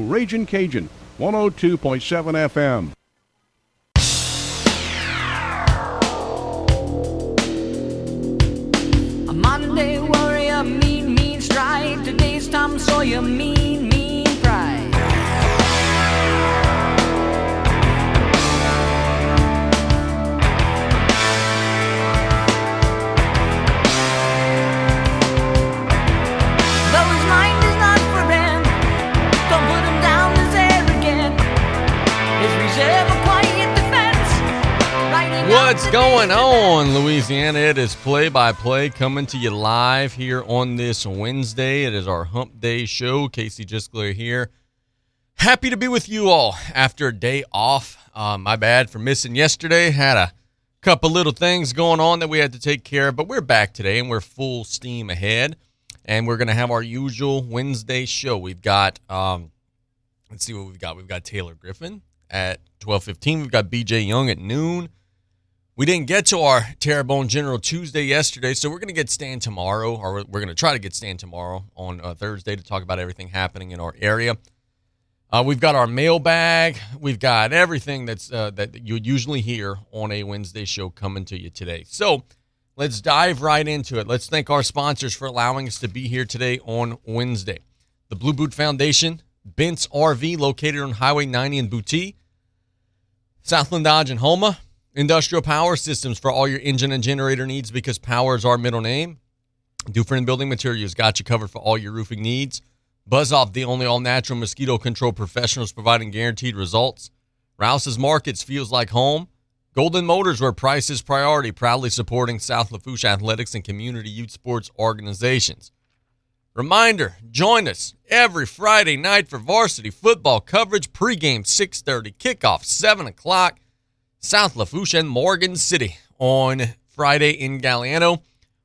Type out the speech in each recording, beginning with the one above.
Raging Cajun, 102.7 FM. A Monday warrior, mean, mean stride. Today's Tom Sawyer, mean going on, Louisiana? It is play by play coming to you live here on this Wednesday. It is our Hump Day show. Casey Gisclair here. Happy to be with you all after a day off. Uh, my bad for missing yesterday. Had a couple little things going on that we had to take care of, but we're back today and we're full steam ahead. And we're going to have our usual Wednesday show. We've got, um, let's see what we've got. We've got Taylor Griffin at 12:15. We've got BJ Young at noon. We didn't get to our Terrebonne General Tuesday yesterday, so we're going to get Stan tomorrow, or we're going to try to get Stan tomorrow on uh, Thursday to talk about everything happening in our area. Uh, we've got our mailbag. We've got everything that's uh, that you usually hear on a Wednesday show coming to you today. So let's dive right into it. Let's thank our sponsors for allowing us to be here today on Wednesday. The Blue Boot Foundation, Bent's RV, located on Highway 90 in Boutte. Southland Dodge and Houma. Industrial Power Systems for all your engine and generator needs because power is our middle name. Dufresne Building Materials got you covered for all your roofing needs. Buzz Off, the only all natural mosquito control professionals providing guaranteed results. Rouse's Markets feels like home. Golden Motors, where price is priority, proudly supporting South Lafourche athletics and community youth sports organizations. Reminder, join us every Friday night for varsity football coverage. Pregame 6.30, kickoff 7 o'clock. South Lafourche and Morgan City on Friday in Galliano.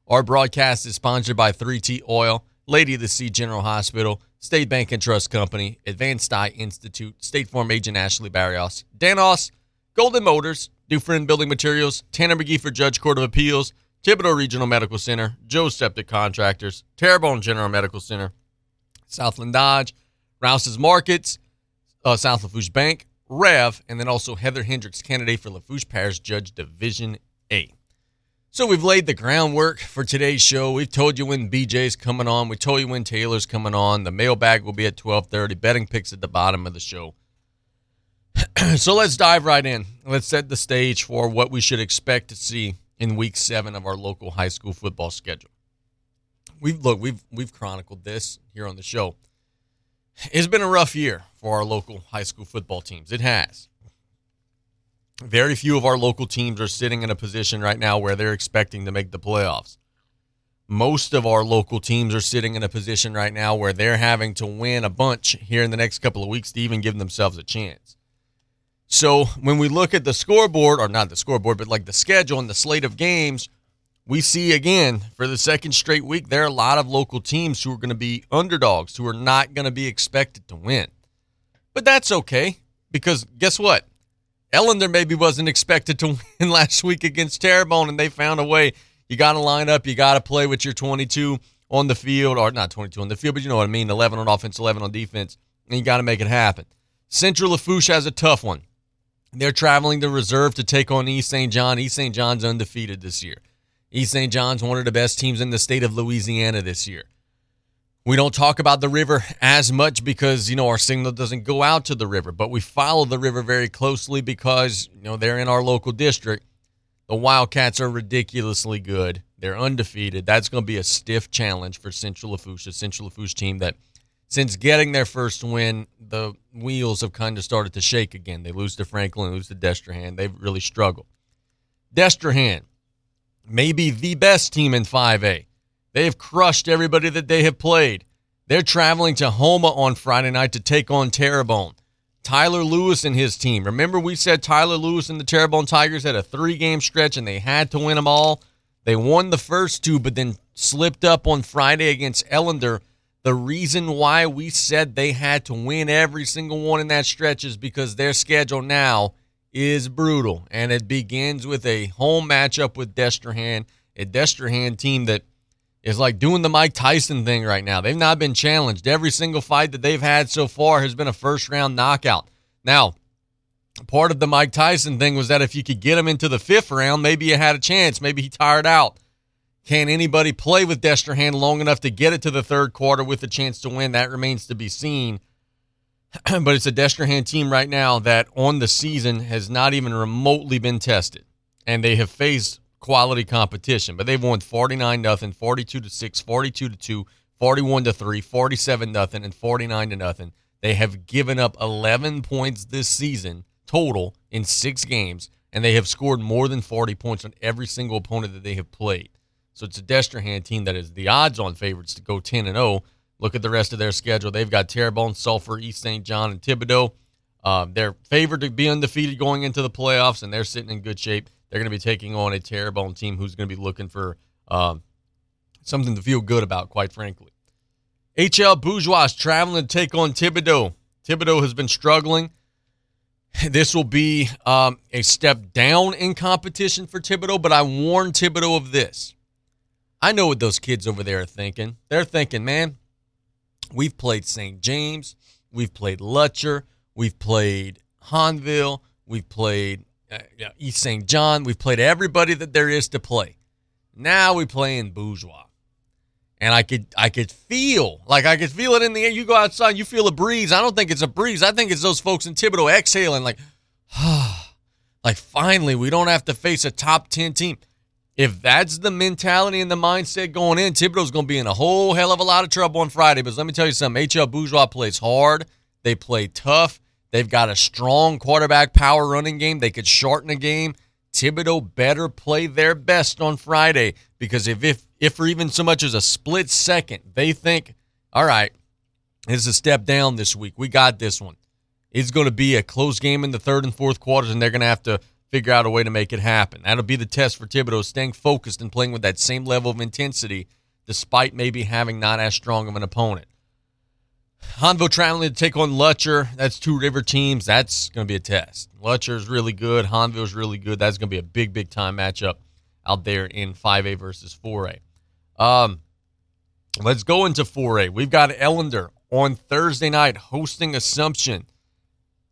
Our broadcast is sponsored by 3T Oil, Lady of the Sea General Hospital, State Bank and Trust Company, Advanced Eye Institute, State Farm Agent Ashley Barrios, Danos, Golden Motors, Dufresne Building Materials, Tanner McGee for Judge Court of Appeals, Thibodaux Regional Medical Center, Joe Septic Contractors, Terrebonne General Medical Center, Southland Dodge, Rouse's Markets, uh, South Lafourche Bank, Rev, and then also Heather Hendricks, candidate for Lafourche Parish Judge Division A. So we've laid the groundwork for today's show. We've told you when BJ's coming on. We told you when Taylor's coming on. The mailbag will be at 12:30. Betting picks at the bottom of the show. so let's dive right in. Let's set the stage for what we should expect to see in week 7 of our local high school football schedule. We've look, we've we've chronicled this here on the show. It's been a rough year for our local high school football teams. It has. Very few of our local teams are sitting in a position right now where they're expecting to make the playoffs. Most of our local teams are sitting in a position right now where they're having to win a bunch here in the next couple of weeks to even give themselves a chance. So when we look at the scoreboard, or not the scoreboard, but like the schedule and the slate of games, we see again for the second straight week, there are a lot of local teams who are going to be underdogs, who are not going to be expected to win. But that's okay because guess what? Ellender maybe wasn't expected to win last week against Terrebonne, and they found a way. You got to line up, you got to play with your 22 on the field, or not 22 on the field, but you know what I mean 11 on offense, 11 on defense, and you got to make it happen. Central Lafourche has a tough one. They're traveling to reserve to take on East St. John. East St. John's undefeated this year. East St. John's one of the best teams in the state of Louisiana this year. We don't talk about the river as much because, you know, our signal doesn't go out to the river, but we follow the river very closely because, you know, they're in our local district. The Wildcats are ridiculously good. They're undefeated. That's going to be a stiff challenge for Central Lafourche, Central Lafourche team that, since getting their first win, the wheels have kind of started to shake again. They lose to Franklin, lose to Destrehan. They've really struggled. Destrehan, maybe the best team in 5A. They have crushed everybody that they have played. They're traveling to Houma on Friday night to take on Terrebonne. Tyler Lewis and his team. Remember, we said Tyler Lewis and the Terrebonne Tigers had a three game stretch and they had to win them all. They won the first two, but then slipped up on Friday against Ellender. The reason why we said they had to win every single one in that stretch is because their schedule now is brutal. And it begins with a home matchup with Destrehan, a Destrehan team that is like doing the Mike Tyson thing right now. They've not been challenged. Every single fight that they've had so far has been a first round knockout. Now, part of the Mike Tyson thing was that if you could get him into the fifth round, maybe you had a chance. Maybe he tired out. Can anybody play with Destrehan long enough to get it to the third quarter with a chance to win? That remains to be seen. but it's a Destrehan team right now that on the season has not even remotely been tested. And they have faced quality competition, but they've won 49 nothing, 42 to 6, 42 to 2, 41 to 3, 47 nothing and 49 to nothing. They have given up 11 points this season total in 6 games and they have scored more than 40 points on every single opponent that they have played. So it's a Destrehan team that is the odds on favorites to go 10 and 0. Look at the rest of their schedule. They've got Terrebonne, Sulphur, East St. John, and Thibodaux. Um, they're favored to be undefeated going into the playoffs, and they're sitting in good shape. They're going to be taking on a Terrebonne team who's going to be looking for um, something to feel good about, quite frankly. HL Bourgeois is traveling to take on Thibodaux. Thibodaux has been struggling. This will be um, a step down in competition for Thibodaux, but I warn Thibodaux of this. I know what those kids over there are thinking. They're thinking, man, we've played St. James, we've played Lutcher, we've played Hahnville, we've played uh, East St. John, we've played everybody that there is to play. Now we play in Bourgeois and I could I could feel like I could feel it in the air. You go outside, you feel a breeze. I don't think it's a breeze. I think it's those folks in Thibodaux exhaling like, like finally we don't have to face a top ten team. If that's the mentality and the mindset going in, Thibodaux's going to be in a whole hell of a lot of trouble on Friday. But let me tell you something: HL Bourgeois plays hard. They play tough. They've got a strong quarterback power running game. They could shorten a game. Thibodaux better play their best on Friday because if if if for even so much as a split second they think, all right, it's a step down this week. We got this one. It's going to be a close game in the third and fourth quarters, and they're going to have to figure out a way to make it happen. That'll be the test for Thibodaux, staying focused and playing with that same level of intensity, despite maybe having not as strong of an opponent. Hahnville traveling to take on Lutcher. That's two river teams. That's going to be a test. Lutcher is really good. Hahnville is really good. That's going to be a big, big time matchup out there in 5A versus 4A. Um, let's go into 4A. We've got Ellender on Thursday night hosting Assumption.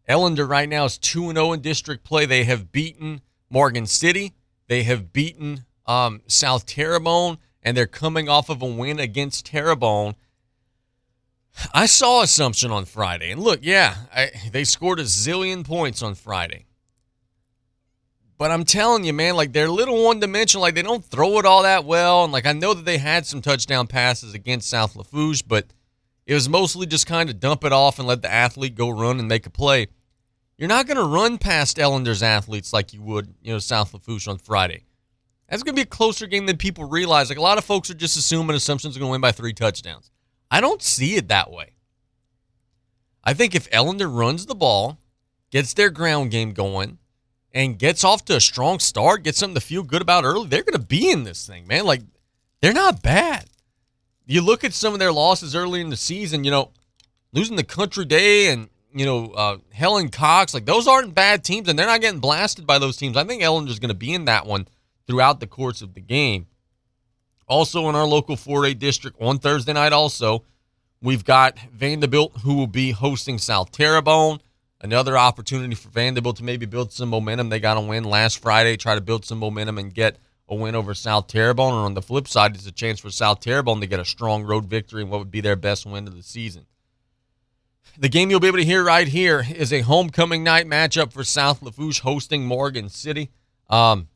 Ellender right now is 2 0 in district play. They have beaten Morgan City, they have beaten um, South Terrebonne, and they're coming off of a win against Terrebonne. I saw Assumption on Friday, and look, yeah, I, they scored a zillion points on Friday. But I'm telling you, man, like they're a little one dimensional. Like they don't throw it all that well. And like I know that they had some touchdown passes against South Lafourche, but it was mostly just kind of dump it off and let the athlete go run and make a play. You're not going to run past Ellender's athletes like you would, you know, South Lafourche on Friday. That's going to be a closer game than people realize. Like a lot of folks are just assuming Assumption's going to win by three touchdowns. I don't see it that way. I think if Ellender runs the ball, gets their ground game going, and gets off to a strong start, gets something to feel good about early, they're going to be in this thing, man. Like, they're not bad. You look at some of their losses early in the season, you know, losing the Country Day and, you know, uh, Helen Cox, like, those aren't bad teams, and they're not getting blasted by those teams. I think Ellender's going to be in that one throughout the course of the game. Also, in our local 4A district on Thursday night, also, we've got Vanderbilt, who will be hosting South Terrebonne. Another opportunity for Vanderbilt to maybe build some momentum. They got a win last Friday, try to build some momentum and get a win over South Terrebonne. And on the flip side, it's a chance for South Terrebonne to get a strong road victory and what would be their best win of the season. The game you'll be able to hear right here is a homecoming night matchup for South Lafourche hosting Morgan City. Um,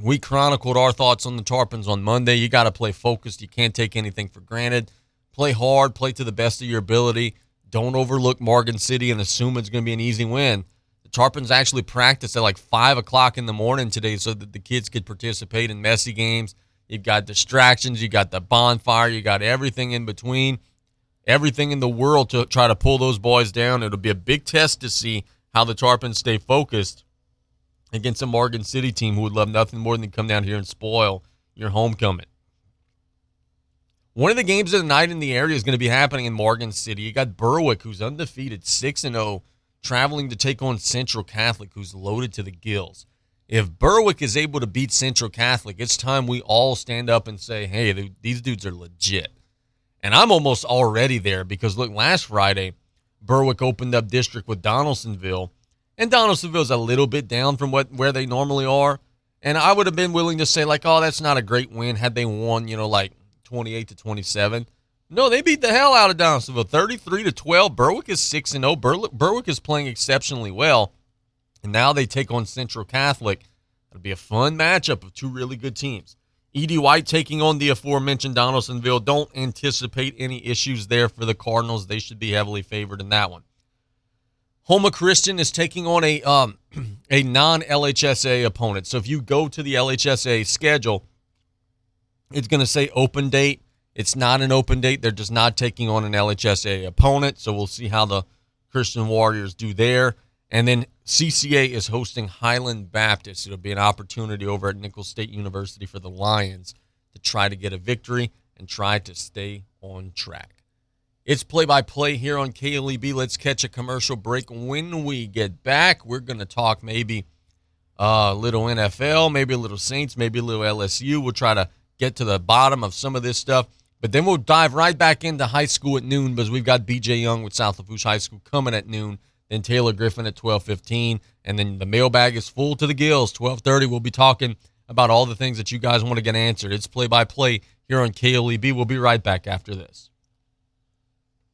we chronicled our thoughts on the Tarpons on Monday. You got to play focused. You can't take anything for granted. Play hard, play to the best of your ability. Don't overlook Morgan City and assume it's going to be an easy win. The Tarpons actually practiced at like 5 o'clock in the morning today so that the kids could participate in messy games. You've got distractions, you got the bonfire, you got everything in between, everything in the world to try to pull those boys down. It'll be a big test to see how the Tarpons stay focused against a Morgan City team who would love nothing more than to come down here and spoil your homecoming. One of the games of the night in the area is going to be happening in Morgan City. You got Berwick, who's undefeated, 6 and 0, traveling to take on Central Catholic, who's loaded to the gills. If Berwick is able to beat Central Catholic, it's time we all stand up and say, hey, th- these dudes are legit. And I'm almost already there because look, last Friday, Berwick opened up district with Donaldsonville, and Donaldsonville's a little bit down from what where they normally are. And I would have been willing to say, like, oh, that's not a great win had they won, you know, like 28 to 27. No, they beat the hell out of Donaldsonville, 33 to 12. Berwick is 6 and 0. Berwick is playing exceptionally well. And now they take on Central Catholic. It'll be a fun matchup of two really good teams. E.D. White taking on the aforementioned Donaldsonville. Don't anticipate any issues there for the Cardinals. They should be heavily favored in that one. Houma Christian is taking on a um, a non LHSA opponent. So if you go to the LHSA schedule, it's going to say open date. It's not an open date. They're just not taking on an LHSA opponent. So we'll see how the Christian Warriors do there. And then CCA is hosting Highland Baptist. It'll be an opportunity over at Nicholls State University for the Lions to try to get a victory and try to stay on track. It's play by play here on KLEB. Let's catch a commercial break. When we get back, we're going to talk maybe a little NFL, maybe a little Saints, maybe a little LSU. We'll try to get to the bottom of some of this stuff. But then we'll dive right back into high school at noon because we've got BJ Young with South Lafourche High School coming at noon then Taylor Griffin at 12:15, and then the mailbag is full to the gills. 12:30, we'll be talking about all the things that you guys want to get answered. It's play by play here on KLEB. We'll be right back after this.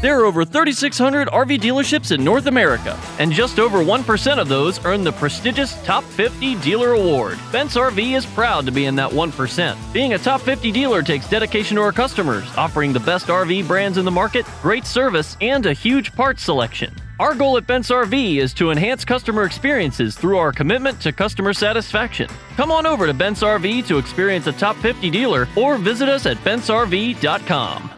There are over 3,600 RV dealerships in North America, and just over 1% of those earn the prestigious Top 50 Dealer Award. Bent's RV is proud to be in that 1%. Being a Top 50 dealer takes dedication to our customers, offering the best RV brands in the market, great service, and a huge parts selection. Our goal at Bent's RV is to enhance customer experiences through our commitment to customer satisfaction. Come on over to Bent's RV to experience a top 50 dealer or visit us at bentsrv.com.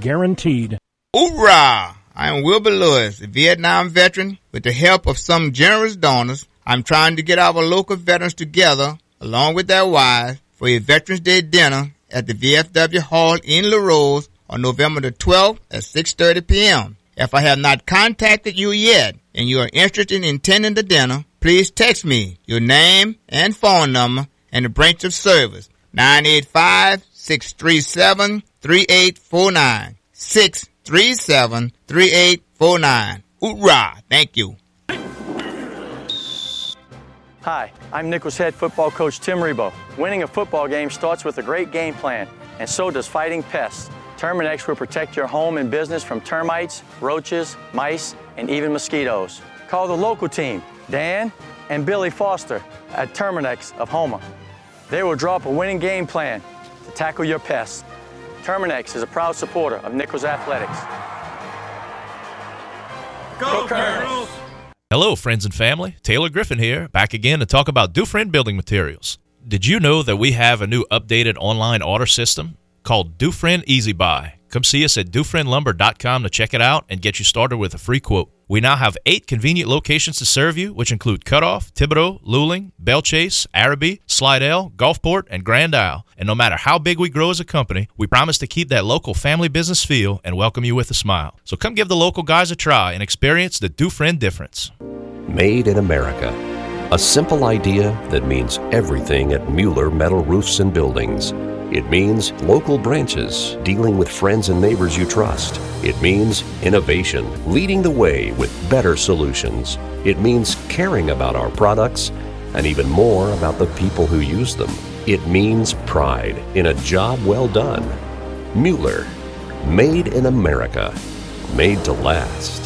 guaranteed. Hoorah! I am Wilbur Lewis, a Vietnam veteran. With the help of some generous donors, I'm trying to get our local veterans together, along with their wives, for a Veterans Day dinner at the VFW Hall in LaRose on November the 12th at 6.30 p.m. If I have not contacted you yet and you are interested in attending the dinner, please text me your name and phone number and the branch of service 985 637 3849. 637 3849. Hoorah! Thank you. Hi, I'm Nicholls head football coach Tim Rebowe. Winning a football game starts with a great game plan, and so does fighting pests. Terminix will protect your home and business from termites, roaches, mice, and even mosquitoes. Call the local team, Dan and Billy Foster at Terminix of Houma. They will draw up a winning game plan to tackle your pests. Terminix is a proud supporter of Nicholls Athletics. Go, Colonels! Hello, friends and family. Taylor Griffin here, back again to talk about Dufresne Building Materials. Did you know that we have a new updated online order system called Dufresne Easy Buy? Come see us at DufresneLumber.com to check it out and get you started with a free quote. We now have eight convenient locations to serve you, which include Cutoff, Thibodaux, Luling, Belle Chasse, Arabi, Slidell, Gulfport, and Grand Isle. And no matter how big we grow as a company, we promise to keep that local family business feel and welcome you with a smile. So come give the local guys a try and experience the Dufresne difference. Made in America. A simple idea that means everything at Mueller Metal Roofs and Buildings. It means local branches dealing with friends and neighbors you trust. It means innovation, leading the way with better solutions. It means caring about our products and even more about the people who use them. It means pride in a job well done. Mueller, made in America, made to last.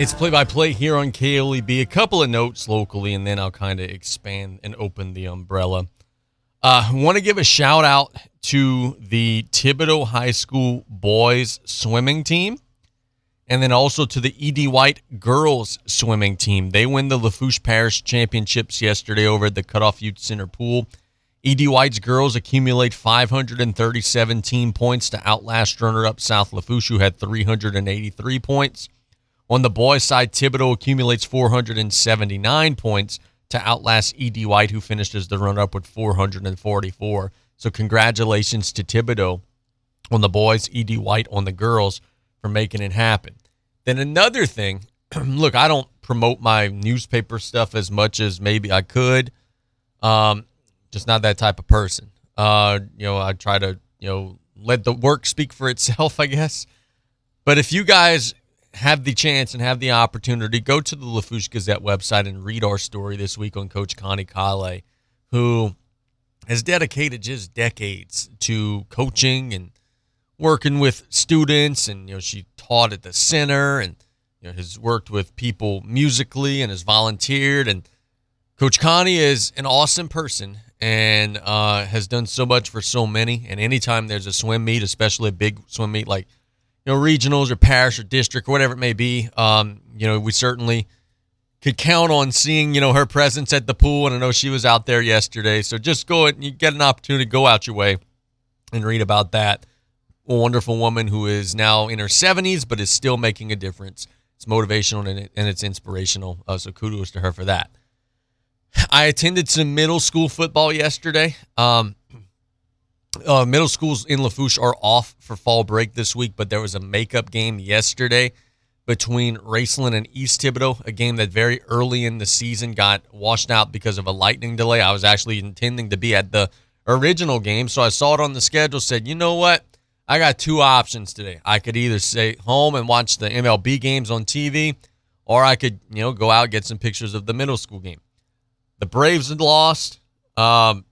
It's play by play here on KLEB. A couple of notes locally, and then I'll kind of expand and open the umbrella. Uh, I want to give a shout out to the Thibodaux High School boys swimming team, and then also to the ED White girls swimming team. They win the Lafourche Parish Championships yesterday over at the Cutoff Youth Center pool. ED White's girls accumulate 537 team points to outlast runner-up South Lafourche, who had 383 points. On the boys' side, Thibodaux accumulates 479 points to outlast E.D. White, who finished as the runner up with 444. So, congratulations to Thibodaux on the boys, E.D. White on the girls for making it happen. Then, another thing look, I don't promote my newspaper stuff as much as maybe I could. Um, just not that type of person. Uh, you know, I try to, you know, let the work speak for itself, I guess. But if you guys have the chance and have the opportunity, go to the Lafourche Gazette website and read our story this week on Coach Connie Kale, who has dedicated just decades to coaching and working with students. And, you know, she taught at the center and, you know, has worked with people musically and has volunteered. And Coach Connie is an awesome person and uh, has done so much for so many. And anytime there's a swim meet, especially a big swim meet like know regionals or parish or district or whatever it may be, um, you know we certainly could count on seeing you know her presence at the pool. And I know she was out there yesterday, so just go and you get an opportunity to go out your way and read about that a wonderful woman who is now in her 70s but is still making a difference. It's motivational and, it, and it's inspirational. Uh, so kudos to her for that. I attended some middle school football yesterday. Um, uh, middle schools in Lafourche are off for fall break this week, but there was a makeup game yesterday between Raceland and East Thibodaux, a game that very early in the season got washed out because of a lightning delay. I was actually intending to be at the original game, so I saw it on the schedule, said, you know what? I got two options today. I could either stay home and watch the MLB games on TV, or I could, you know, go out get some pictures of the middle school game. The Braves had lost. Um,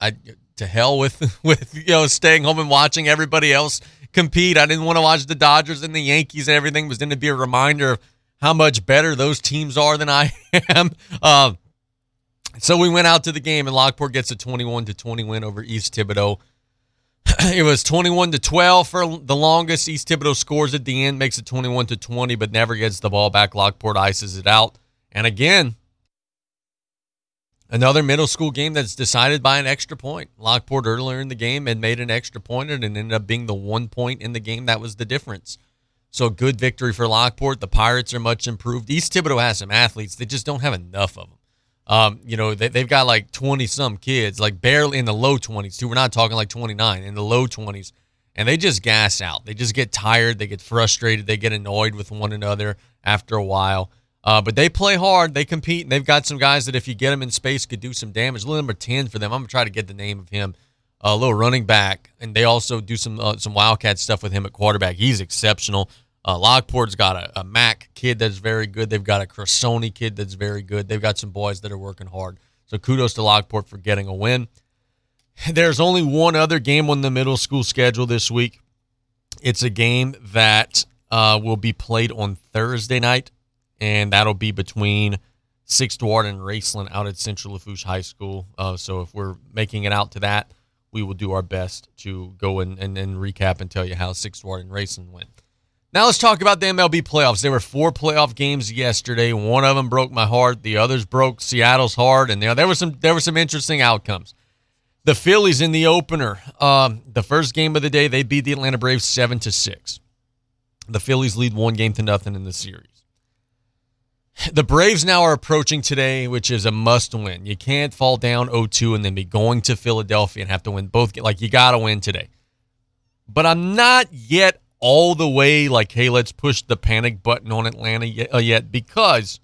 I to hell with with you know staying home and watching everybody else compete. I didn't want to watch the Dodgers and the Yankees and everything. It was going to be a reminder of how much better those teams are than I am. Um, so we went out to the game and Lockport gets a 21 to 20 win over East Thibodaux. it was 21 to 12 for the longest. East Thibodaux scores at the end, makes it 21 to 20, but never gets the ball back. Lockport ices it out. And again, Another middle school game that's decided by an extra point. Lockport earlier in the game had made an extra point and ended up being the one point in the game that was the difference. So good victory for Lockport. The Pirates are much improved. East Thibodaux has some athletes. They just don't have enough of them. Um, you know, they, they've got like 20 some kids, like barely in the low 20s, too. We're not talking like 29, in the low 20s. And they just gas out. They just get tired. They get frustrated. They get annoyed with one another after a while. Uh, but they play hard. They compete, and they've got some guys that if you get them in space could do some damage. Little number ten for them. I'm gonna try to get the name of him. A little running back, and they also do some uh, some wildcat stuff with him at quarterback. He's exceptional. Uh, Lockport's got a, a Mac kid that's very good. They've got a Cressoni kid that's very good. They've got some boys that are working hard. So kudos to Lockport for getting a win. There's only one other game on the middle school schedule this week. It's a game that uh, will be played on Thursday night, and that'll be between Sixth Ward and Raceland out at Central Lafourche High School. Uh, so if we're making it out to that, we will do our best to go and, and, and recap and tell you how Sixth Ward and Raceland went. Now let's talk about the MLB playoffs. There were four playoff games yesterday. One of them broke my heart. The others broke Seattle's heart, and know, there were some there were some interesting outcomes. The Phillies in the opener, um, the first game of the day, they beat the Atlanta Braves seven to six. The Phillies lead one game to nothing in the series. The Braves now are approaching today, which is a must win. You can't fall down 0-2 and then be going to Philadelphia and have to win both. Like you got to win today. But I'm not yet all the way like, hey, let's push the panic button on Atlanta yet, uh, yet because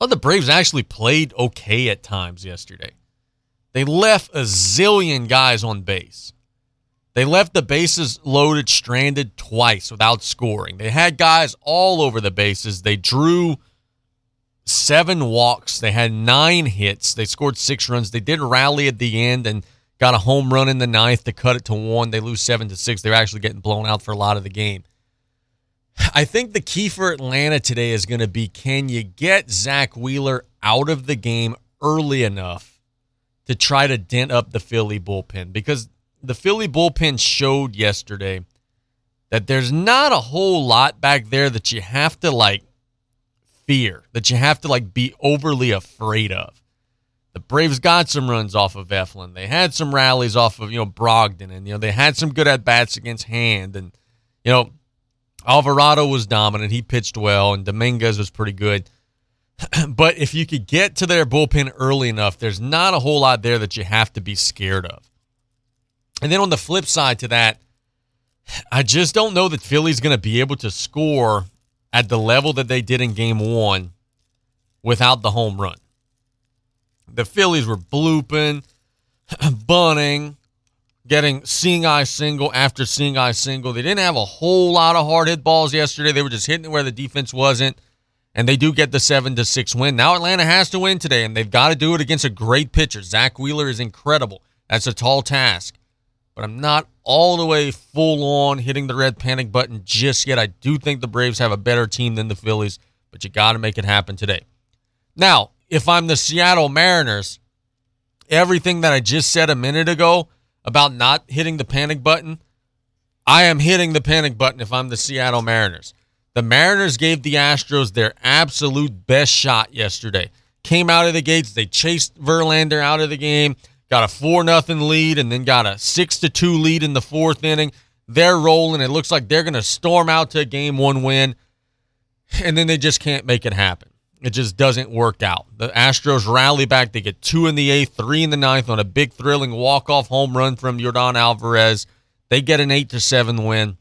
well, the Braves actually played okay at times yesterday. They left a zillion guys on base. They left the bases loaded, stranded twice without scoring. They had guys all over the bases. They drew seven walks. They had nine hits. They scored six runs. They did rally at the end and got a home run in the ninth to cut it to one. They lose seven to six. They're actually getting blown out for a lot of the game. I think the key for Atlanta today is going to be can you get Zack Wheeler out of the game early enough to try to dent up the Philly bullpen? Because the Philly bullpen showed yesterday that there's not a whole lot back there that you have to like fear, that you have to like be overly afraid of. The Braves got some runs off of Eflin. They had some rallies off of, you know, Brogdon and you know, they had some good at bats against Hand and you know, Alvarado was dominant. He pitched well and Dominguez was pretty good. but if you could get to their bullpen early enough, there's not a whole lot there that you have to be scared of. And then on the flip side to that, I just don't know that Philly's going to be able to score at the level that they did in game one without the home run. The Phillies were blooping, bunting, getting seeing eye single after seeing eye single. They didn't have a whole lot of hard hit balls yesterday. They were just hitting it where the defense wasn't. And they do get the seven to six win. Now Atlanta has to win today, and they've got to do it against a great pitcher. Zack Wheeler is incredible. That's a tall task but I'm not all the way full on hitting the red panic button just yet. I do think the Braves have a better team than the Phillies, but you got to make it happen today. Now, if I'm the Seattle Mariners, everything that I just said a minute ago about not hitting the panic button, I am hitting the panic button if I'm the Seattle Mariners. The Mariners gave the Astros their absolute best shot yesterday. Came out of the gates, they chased Verlander out of the game got a four nothing lead, and then got a six to two lead in the fourth inning. They're rolling. It looks like they're going to storm out to a game one win, and then they just can't make it happen. It just doesn't work out. The Astros rally back. They get two in the eighth, three in the ninth on a big thrilling walk off home run from Yordan Alvarez. They get an eight to seven win.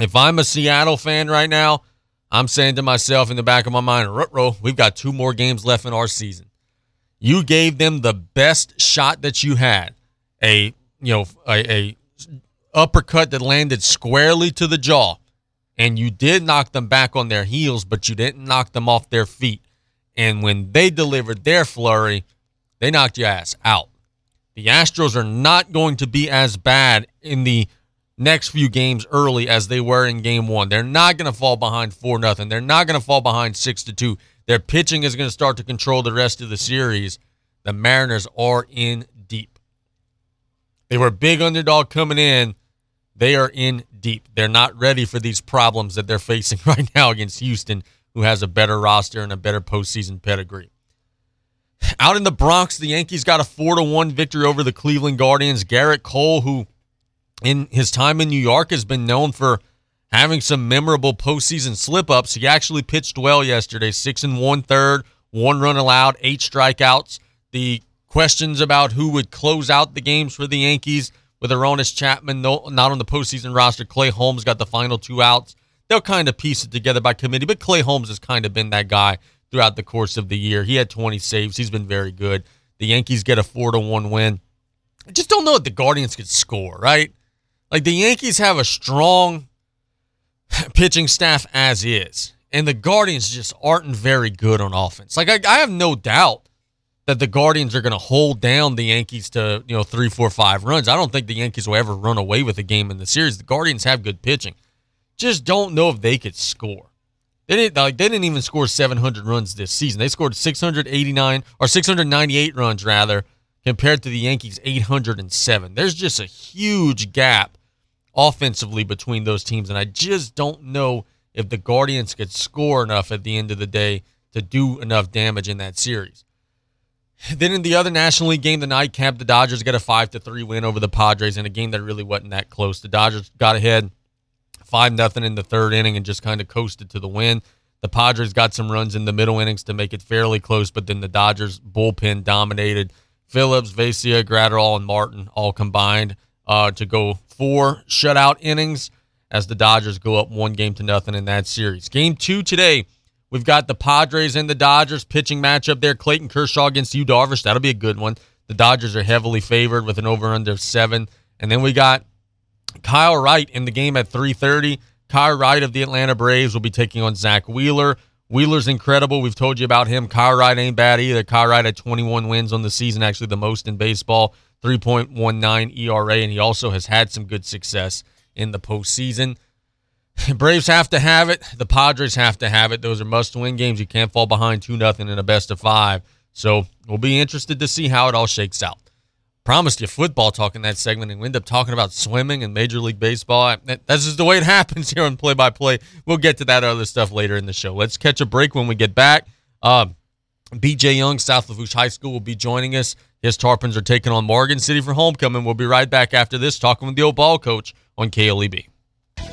If I'm a Seattle fan right now, I'm saying to myself in the back of my mind, Rutro, we've got two more games left in our season. You gave them the best shot that you had. A you know a, a uppercut that landed squarely to the jaw, and you did knock them back on their heels, but you didn't knock them off their feet. And when they delivered their flurry, they knocked your ass out. The Astros are not going to be as bad in the next few games early as they were in game one. They're not going to fall behind four nothing. They're not going to fall behind six to two. Their pitching is going to start to control the rest of the series. The Mariners are in deep. They were big underdog coming in. They are in deep. They're not ready for these problems that they're facing right now against Houston, who has a better roster and a better postseason pedigree. Out in the Bronx, the Yankees got a 4 to 1 victory over the Cleveland Guardians. Gerrit Cole, who in his time in New York has been known for having some memorable postseason slip ups. He actually pitched well yesterday, six and one third, one run allowed, eight strikeouts. The questions about who would close out the games for the Yankees with Aroldis Chapman not on the postseason roster. Clay Holmes got the final two outs. they'll kind of piece it together by committee. But Clay Holmes has kind of been that guy throughout the course of the year. He had 20 saves. He's been very good. The Yankees get a four to one win. I just don't know if the Guardians could score, right? Like the Yankees have a strong pitching staff as is, and the Guardians just aren't very good on offense. Like I, I have no doubt that the Guardians are going to hold down the Yankees to you know three, four, five runs. I don't think the Yankees will ever run away with a game in the series. The Guardians have good pitching, just don't know if they could score. They didn't like they didn't even score 700 runs this season. They scored 689 or 698 runs rather compared to the Yankees 807. There's just a huge gap offensively between those teams and I just don't know if the Guardians could score enough at the end of the day to do enough damage in that series. Then in the other National League game, the nightcap, the Dodgers got a five to three win over the Padres in a game that really wasn't that close. The Dodgers got ahead five nothing in the third inning and just kind of coasted to the win. The Padres got some runs in the middle innings to make it fairly close, but then the Dodgers bullpen dominated. Phillips, Vesia, Graterol, and Martin all combined uh, to go four shutout innings as the Dodgers go up one game to nothing in that series. Game two today, we've got the Padres and the Dodgers pitching matchup there. Clayton Kershaw against Yu Darvish. That'll be a good one. The Dodgers are heavily favored with an over under of seven. And then we got Kyle Wright in the game at 3:30. Kyle Wright of the Atlanta Braves will be taking on Zack Wheeler. Wheeler's incredible. We've told you about him. Kyle Wright ain't bad either. Kyle Wright had 21 wins on the season, actually the most in baseball, 3.19 ERA, and he also has had some good success in the postseason. Braves have to have it. The Padres have to have it. Those are must-win games. You can't fall behind two nothing in a best of five. So we'll be interested to see how it all shakes out promised you football talk in that segment, and we end up talking about swimming and Major League Baseball. That's just the way it happens here on Play by Play. We'll get to that other stuff later in the show. Let's catch a break when we get back. Um, BJ Young, South Lafourche High School, will be joining us. His Tarpons are taking on Morgan City for homecoming. We'll be right back after this, talking with the old ball coach on KLEB.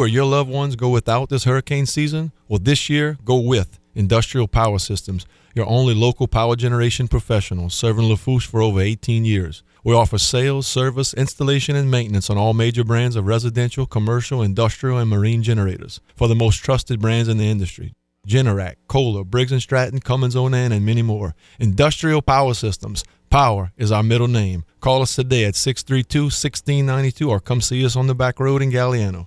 or your loved ones go without this hurricane season? Well, this year, go with Industrial Power Systems, your only local power generation professional, serving Lafourche for over 18 years. We offer sales, service, installation, and maintenance on all major brands of residential, commercial, industrial, and marine generators for the most trusted brands in the industry. Generac, Kohler, Briggs & Stratton, Cummins Onan, and many more. Industrial Power Systems. Power is our middle name. Call us today at 632-1692 or come see us on the back road in Galliano.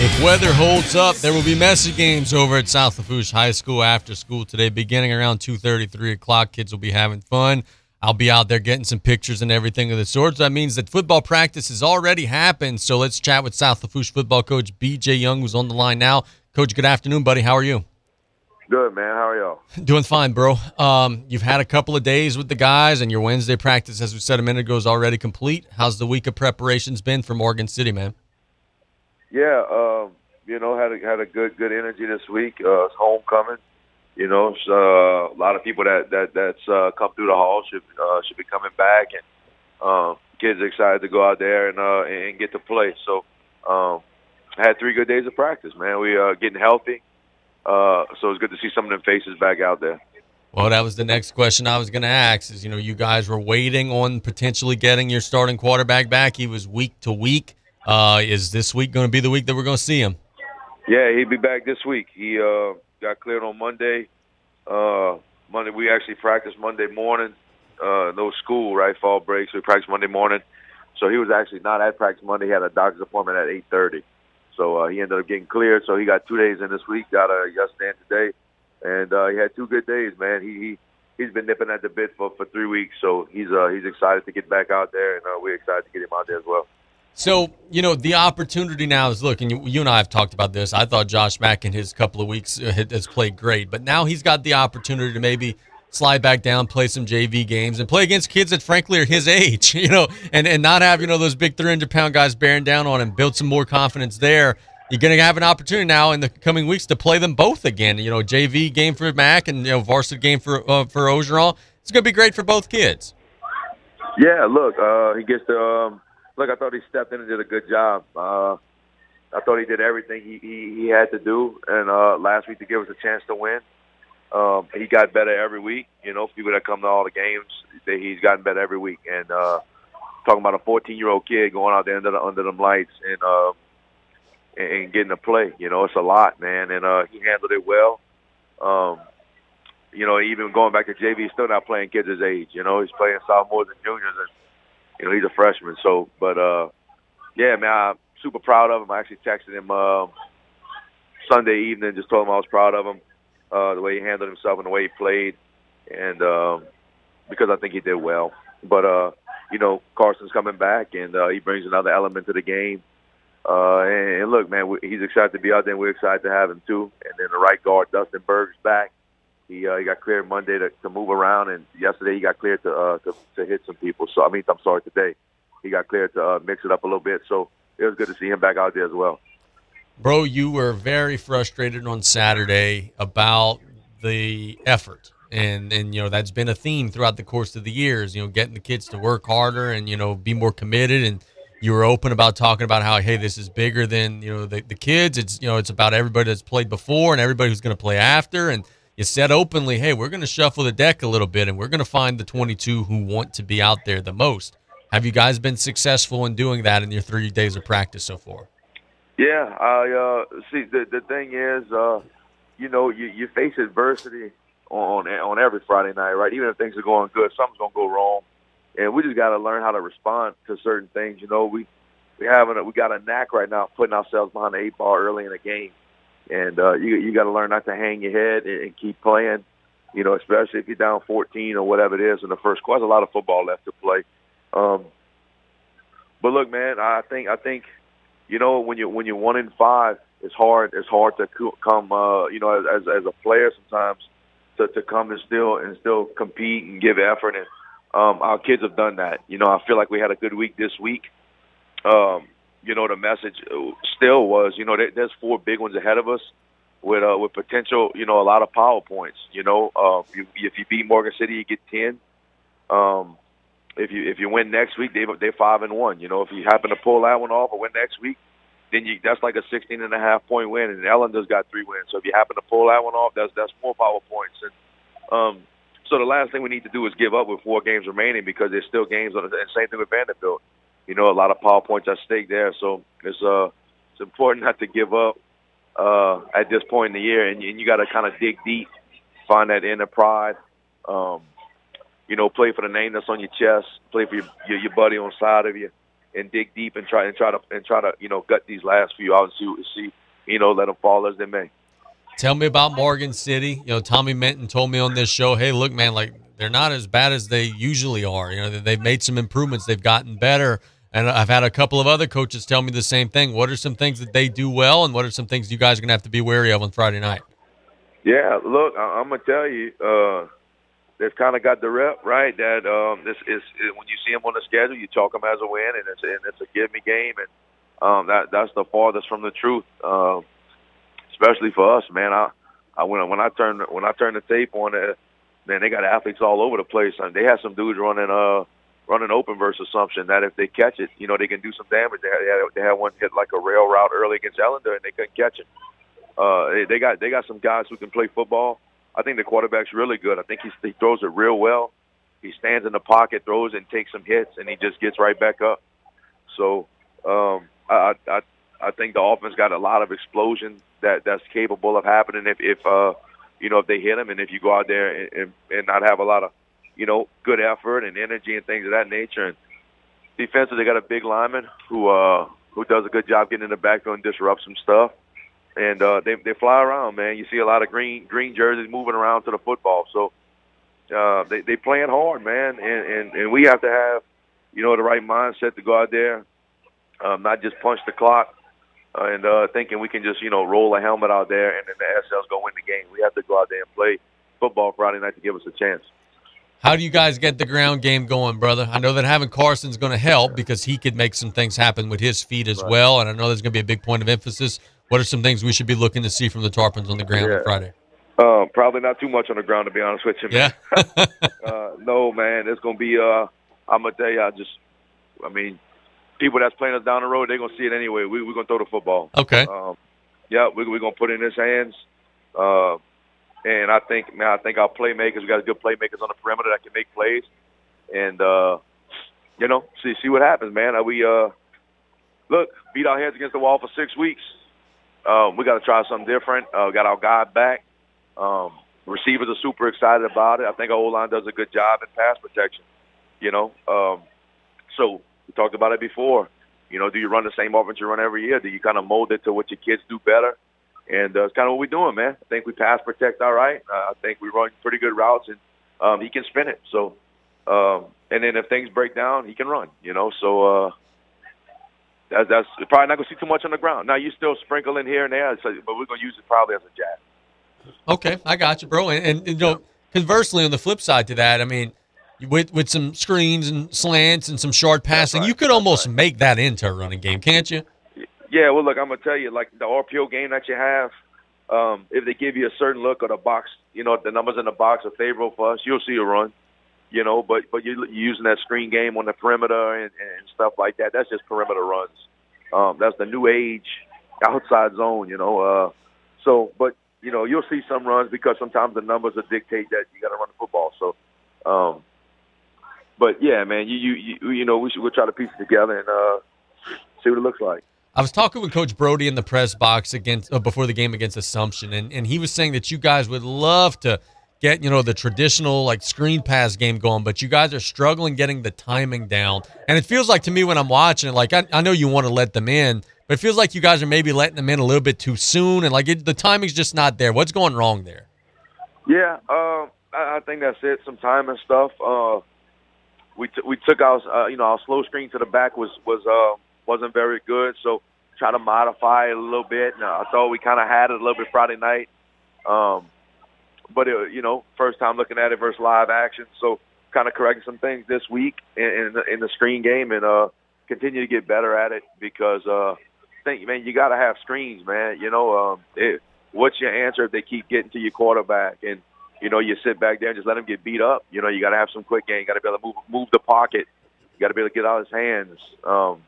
If weather holds up. There will be messy games over at South Lafourche High School after school today, beginning around 2.30, 3 o'clock. Kids will be having fun. I'll be out there getting some pictures and everything of the sort. So that means that football practice has already happened. So let's chat with South Lafourche football coach B.J. Young, who's on the line now. Coach, good afternoon, buddy. How are you? Good, man. How are y'all? Doing fine, bro. Um, you've had a couple of days with the guys, and your Wednesday practice, as we said a minute ago, is already complete. How's the week of preparations been for Morgan City, man? Yeah, um, you know, had a, had a good good energy this week. Uh, it's homecoming. You know, so, uh, a lot of people that that that's uh, come through the hall should uh, should be coming back, and um, kids excited to go out there and uh, and get to play. So, um, had three good days of practice, man. We uh, getting healthy. Uh, so it's good to see some of them faces back out there. Well, that was the next question I was going to ask. Is you know you guys were waiting on potentially getting your starting quarterback back. He was week to week. Uh, is this week going to be the week that we're going to see him? Yeah, he'll be back this week. He uh, got cleared on Monday. Uh, Monday we actually practiced Monday morning. Uh, no school, right? Fall break, so we practiced Monday morning. So he was actually not at practice Monday. He had a doctor's appointment at eight thirty. So uh, he ended up getting cleared. So he got two days in this week. Got a yesterday and today, and uh, he had two good days, man. He, he he's been nipping at the bit for, for three weeks. So he's uh, he's excited to get back out there, and uh, we're excited to get him out there as well. So, you know, the opportunity now is look, and you, you and I have talked about this. I thought Josh Mack in his couple of weeks uh, has played great, but now he's got the opportunity to maybe slide back down, play some JV games, and play against kids that frankly are his age, you know, and, and not have, you know, those big 300 pound guys bearing down on him, build some more confidence there. You're going to have an opportunity now in the coming weeks to play them both again. You know, JV game for Mack and, you know, varsity game for, uh, for Ogeron. It's going to be great for both kids. Yeah, look, uh, he gets to um, look. I thought he stepped in and did a good job. Uh, I thought he did everything he, he, he had to do, and uh, last week to give us a chance to win. Um, he got better every week. You know, people that come to all the games, they, he's gotten better every week. And uh, talking about a 14 year old kid going out there under the, under them lights and uh, and, getting to play. You know, it's a lot, man. And uh, he handled it well. Um, you know, even going back to JV, he's still not playing kids his age. You know, he's playing sophomores and juniors, and you know he's a freshman. So, but uh, yeah, man, I'm super proud of him. I actually texted him um, Sunday evening, just told him I was proud of him, uh, the way he handled himself and the way he played, and um, because I think he did well. But uh, you know, Carson's coming back, and uh, he brings another element to the game. Uh, and, and look, man, we, he's excited to be out there, and we're excited to have him too. And then the right guard, Dustin Berg's back. He uh, he got cleared Monday to, to move around, and yesterday he got cleared to, uh, to to hit some people. So I mean, I'm sorry, today he got cleared to uh, mix it up a little bit. So it was good to see him back out there as well. Bro, you were very frustrated on Saturday about the effort. And and you know, that's been a theme throughout the course of the years, you know, getting the kids to work harder and, you know, be more committed and you were open about talking about how, hey, this is bigger than, you know, the, the kids. It's you know, it's about everybody that's played before and everybody who's gonna play after and you said openly, hey, we're gonna shuffle the deck a little bit and we're gonna find the twenty two who want to be out there the most. Have you guys been successful in doing that in your three days of practice so far? Yeah, I uh, see. The the thing is, uh, you know, you, you face adversity on on every Friday night, right? Even if things are going good, something's gonna go wrong, and we just got to learn how to respond to certain things. You know, we we have a, we got a knack right now of putting ourselves behind the eight ball early in the game, and uh, you you got to learn not to hang your head and, and keep playing. You know, especially if you're down 14 or whatever it is in the first quarter. There's a lot of football left to play. Um, but look, man, I think I think you know when you when you're one in five, it's hard it's hard to come uh, you know as as a player sometimes to to come and still and still compete and give effort and um, our kids have done that. You know, I feel like we had a good week this week. Um, you know, the message still was, you know, there, there's four big ones ahead of us with uh, with potential, you know, a lot of power points. You know, uh, you, if you beat Morgan City, you get ten. Um, if you if you win next week, they they're five and one. You know, if you happen to pull that one off or win next week, then you that's like a sixteen and a half point win. And Ellender's got three wins. So if you happen to pull that one off, that's that's more power points. And um, so the last thing we need to do is give up with four games remaining because there's still games on the and same thing with Vanderbilt. You know, a lot of power points at stake there. So it's uh it's important not to give up uh at this point in the year, and, and you got to kind of dig deep, find that inner pride. Um, you know, play for the name that's on your chest, play for your your, your buddy on the side of you, and dig deep and try and try to and try to you know gut these last few out and see see you know, let them fall as they may. Tell me about Morgan City. You know, Tommy Menton told me on this show, hey, look, man, like they're not as bad as they usually are. You know, they've made some improvements, they've gotten better. And I've had a couple of other coaches tell me the same thing. What are some things that they do well, and what are some things you guys are going to have to be wary of on Friday night? Yeah, look, I- I'm gonna tell you, uh, they've kind of got the rep right. That um, this is when you see them on the schedule, you chalk them as a win, and it's and it's a give me game, and um, that that's the farthest from the truth. Um, especially for us, man. I I when when I turn when I turn the tape on it, man, they got athletes all over the place, and they have some dudes running uh running open versus Assumption that if they catch it, you know, they can do some damage. They had, they had, one hit like a rail route early against Ellender, and they couldn't catch it. Uh, they, they got they got some guys who can play football. I think the quarterback's really good. I think he's, he throws it real well. He stands in the pocket, throws and takes some hits, and he just gets right back up. So um, I, I I think the offense got a lot of explosion that that's capable of happening if if uh, you know if they hit him and if you go out there and, and, and not have a lot of you know good effort and energy and things of that nature. And defensively, they got a big lineman who uh, who does a good job getting in the backfield and disrupt some stuff and uh, they they fly around, man. You see a lot of green green jerseys moving around to the football, so uh, they they playing hard, man. And, and and we have to have you know the right mindset to go out there, um, not just punch the clock uh, and uh, thinking we can just you know roll a helmet out there and then the SL's gonna win the game. We have to go out there and play football Friday night to give us a chance. How do you guys get the ground game going, brother? I know that having Carson's going to help because he could make some things happen with his feet as well, and I know there's going to be a big point of emphasis. What are some things we should be looking to see from the Tarpons on the ground Yeah. on Friday? Uh, probably not too much on the ground, to be honest with you. Man. Yeah. uh, no, man, it's gonna be. Uh, I'm gonna tell you, I just, I mean, people that's playing us down the road, they're gonna see it anyway. We, we're gonna throw the football. Okay. Um, yeah, we, we're gonna put it in his hands. Uh, and I think, man, I think our playmakers, we got good playmakers on the perimeter that can make plays. And uh, you know, see see what happens, man. Uh, we uh, look beat our heads against the wall for six weeks. Um, we got to try something different. Uh, got our guy back. Um, receivers are super excited about it. I think our O line does a good job in pass protection. You know, um, so we talked about it before. You know, do you run the same offense you run every year? Do you kind of mold it to what your kids do better? And uh, it's kind of what we're doing, man. I think we pass protect all right. Uh, I think we run pretty good routes, and um, he can spin it. So, um, and then if things break down, he can run. You know, so uh, that's that's probably not gonna see too much on the ground. Now you still sprinkle in here and there, so, but we're gonna use it probably as a jab. Okay, I got you, bro. And, and, you know, conversely, on the flip side to that, I mean, with with some screens and slants and some short passing, you could almost make that into a running game, can't you? Yeah, well, look, I'm gonna tell you, like the RPO game that you have, um, if they give you a certain look or the box, you know, the numbers in the box are favorable for us, you'll see a run. You know, but but you're using that screen game on the perimeter and, and stuff like that. That's just perimeter runs. Um, that's the new age outside zone. You know, uh, so but you know you'll see some runs because sometimes the numbers will dictate that you got to run the football. So, um, but yeah, man, you you you, you know we should we'll try to piece it together and uh, see what it looks like. I was talking with Coach Brody in the press box against uh, before the game against Assumption, and, and he was saying that you guys would love to get you know the traditional like screen pass game going, but you guys are struggling getting the timing down. And it feels like to me when I'm watching it, like I, I know you want to let them in, but it feels like you guys are maybe letting them in a little bit too soon, and like it, the timing's just not there. What's going wrong there? Yeah, um, I, I think that's it. Some time and stuff. Uh, we t- we took our uh, you know our slow screen to the back was was uh, wasn't very good, so try to modify it a little bit. And I thought we kind of had it a little bit Friday night, um, but it, you know first time looking at it versus live action, so kind of correcting some things this week in, in, the, in the screen game and uh, continue to get better at it because uh, think man you got to have screens, man. You know um, it, what's your answer if they keep getting to your quarterback and you know, you sit back there and just let him get beat up. You know, you got to have some quick game. Got to be able to move move the pocket. You got to be able to get out his hands. Um,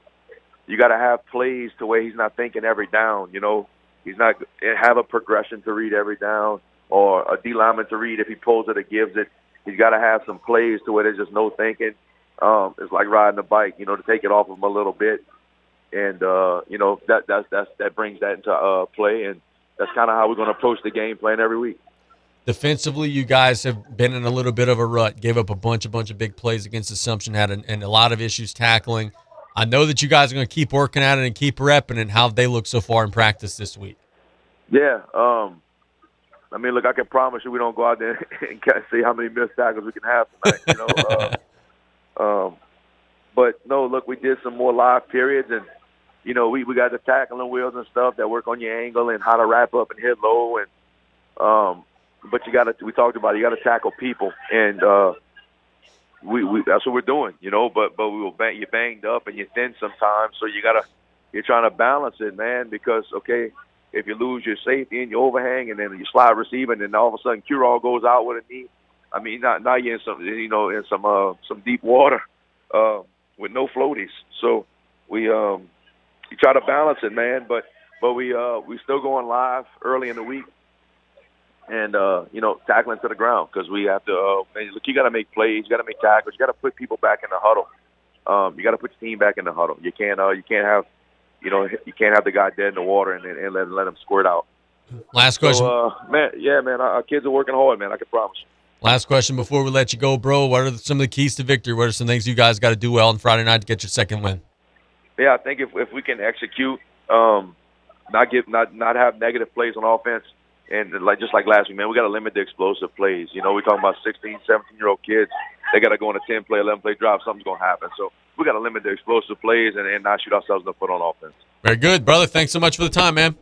you got to have plays to where he's not thinking every down. You know, he's not have a progression to read every down or a D lineman to read if he pulls it or gives it. He's got to have some plays to where there's just no thinking. Um, it's like riding a bike. You know, to take it off of him a little bit, and uh, you know that that's that's that brings that into uh, play, and that's kind of how we're going to approach the game plan every week. Defensively, you guys have been in a little bit of a rut. Gave up a bunch, a bunch of big plays against Assumption. Had an, and a lot of issues tackling. I know that you guys are going to keep working at it and keep repping and How they look so far in practice this week. Yeah. Um, I mean, look, I can promise you we don't go out there and see how many missed tackles we can have tonight. You know. uh, um, but no, look, we did some more live periods, and you know, we we got the tackling wheels and stuff that work on your angle and how to wrap up and hit low, and um, but you got to we talked about it, you got to tackle people, and uh, we, we that's what we're doing, you know. But but we will bang you banged up and you're thin sometimes, so you gotta you're trying to balance it, man. Because okay, if you lose your safety and your overhang, and then you slide receiver, and then all of a sudden Curall goes out with a knee. I mean, now now you're in some you know in some uh, some deep water uh, with no floaties. So we um you try to balance it, man. But but we uh we still going live early in the week and uh, you know tackling to the ground because we have to. Uh, man, look, you got to make plays, you got to make tackles, you got to put people back in the huddle. Um, you got to put your team back in the huddle. You can't uh, you can't have you know you can't have the guy dead in the water and, and let let him squirt out. Last question. So, uh, man, yeah, man, our, kids are working hard, man. I can promise. you. Last question before we let you go, bro. What are some of the keys to victory? What are some things you guys got to do well on Friday night to get your second win? Yeah, I think if if we can execute, um, not give not not have negative plays on offense, and like just like last week, man, we got to limit the explosive plays. You know, we're talking about 16, 17 year old kids. They got to go on a 10 play, 11 play drive. Something's gonna happen. So we got to limit the explosive plays and, and not shoot ourselves in the foot on offense. Very good, brother. Thanks so much for the time, man.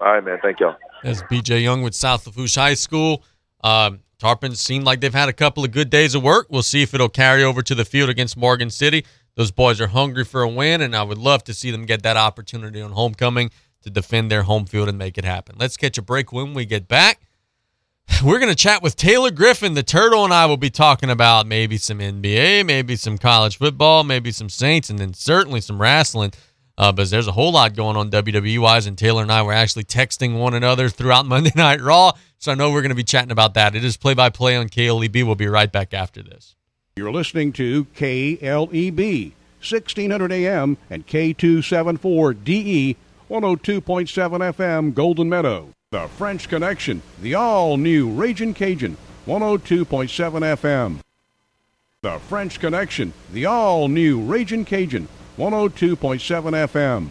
All right, man. Thank y'all. That's BJ Young with South Lafourche High School. Um, Tarpon seemed like they've had a couple of good days of work. We'll see if it'll carry over to the field against Morgan City. Those boys are hungry for a win, and I would love to see them get that opportunity on homecoming to defend their home field and make it happen. Let's catch a break when we get back. We're going to chat with Taylor Griffin. The Turtle and I will be talking about maybe some NBA, maybe some college football, maybe some Saints, and then certainly some wrestling. Uh, but there's a whole lot going on WWE wise, and Taylor and I were actually texting one another throughout Monday Night Raw. So I know we're going to be chatting about that. It is play by play on KLEB. We'll be right back after this. You're listening to KLEB, 1600 AM and K274DE, 102.7 FM, Golden Meadow. The French Connection, the all new Raging Cajun, 102.7 FM. The French Connection, the all new Raging Cajun, 102.7 FM.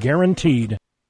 guaranteed.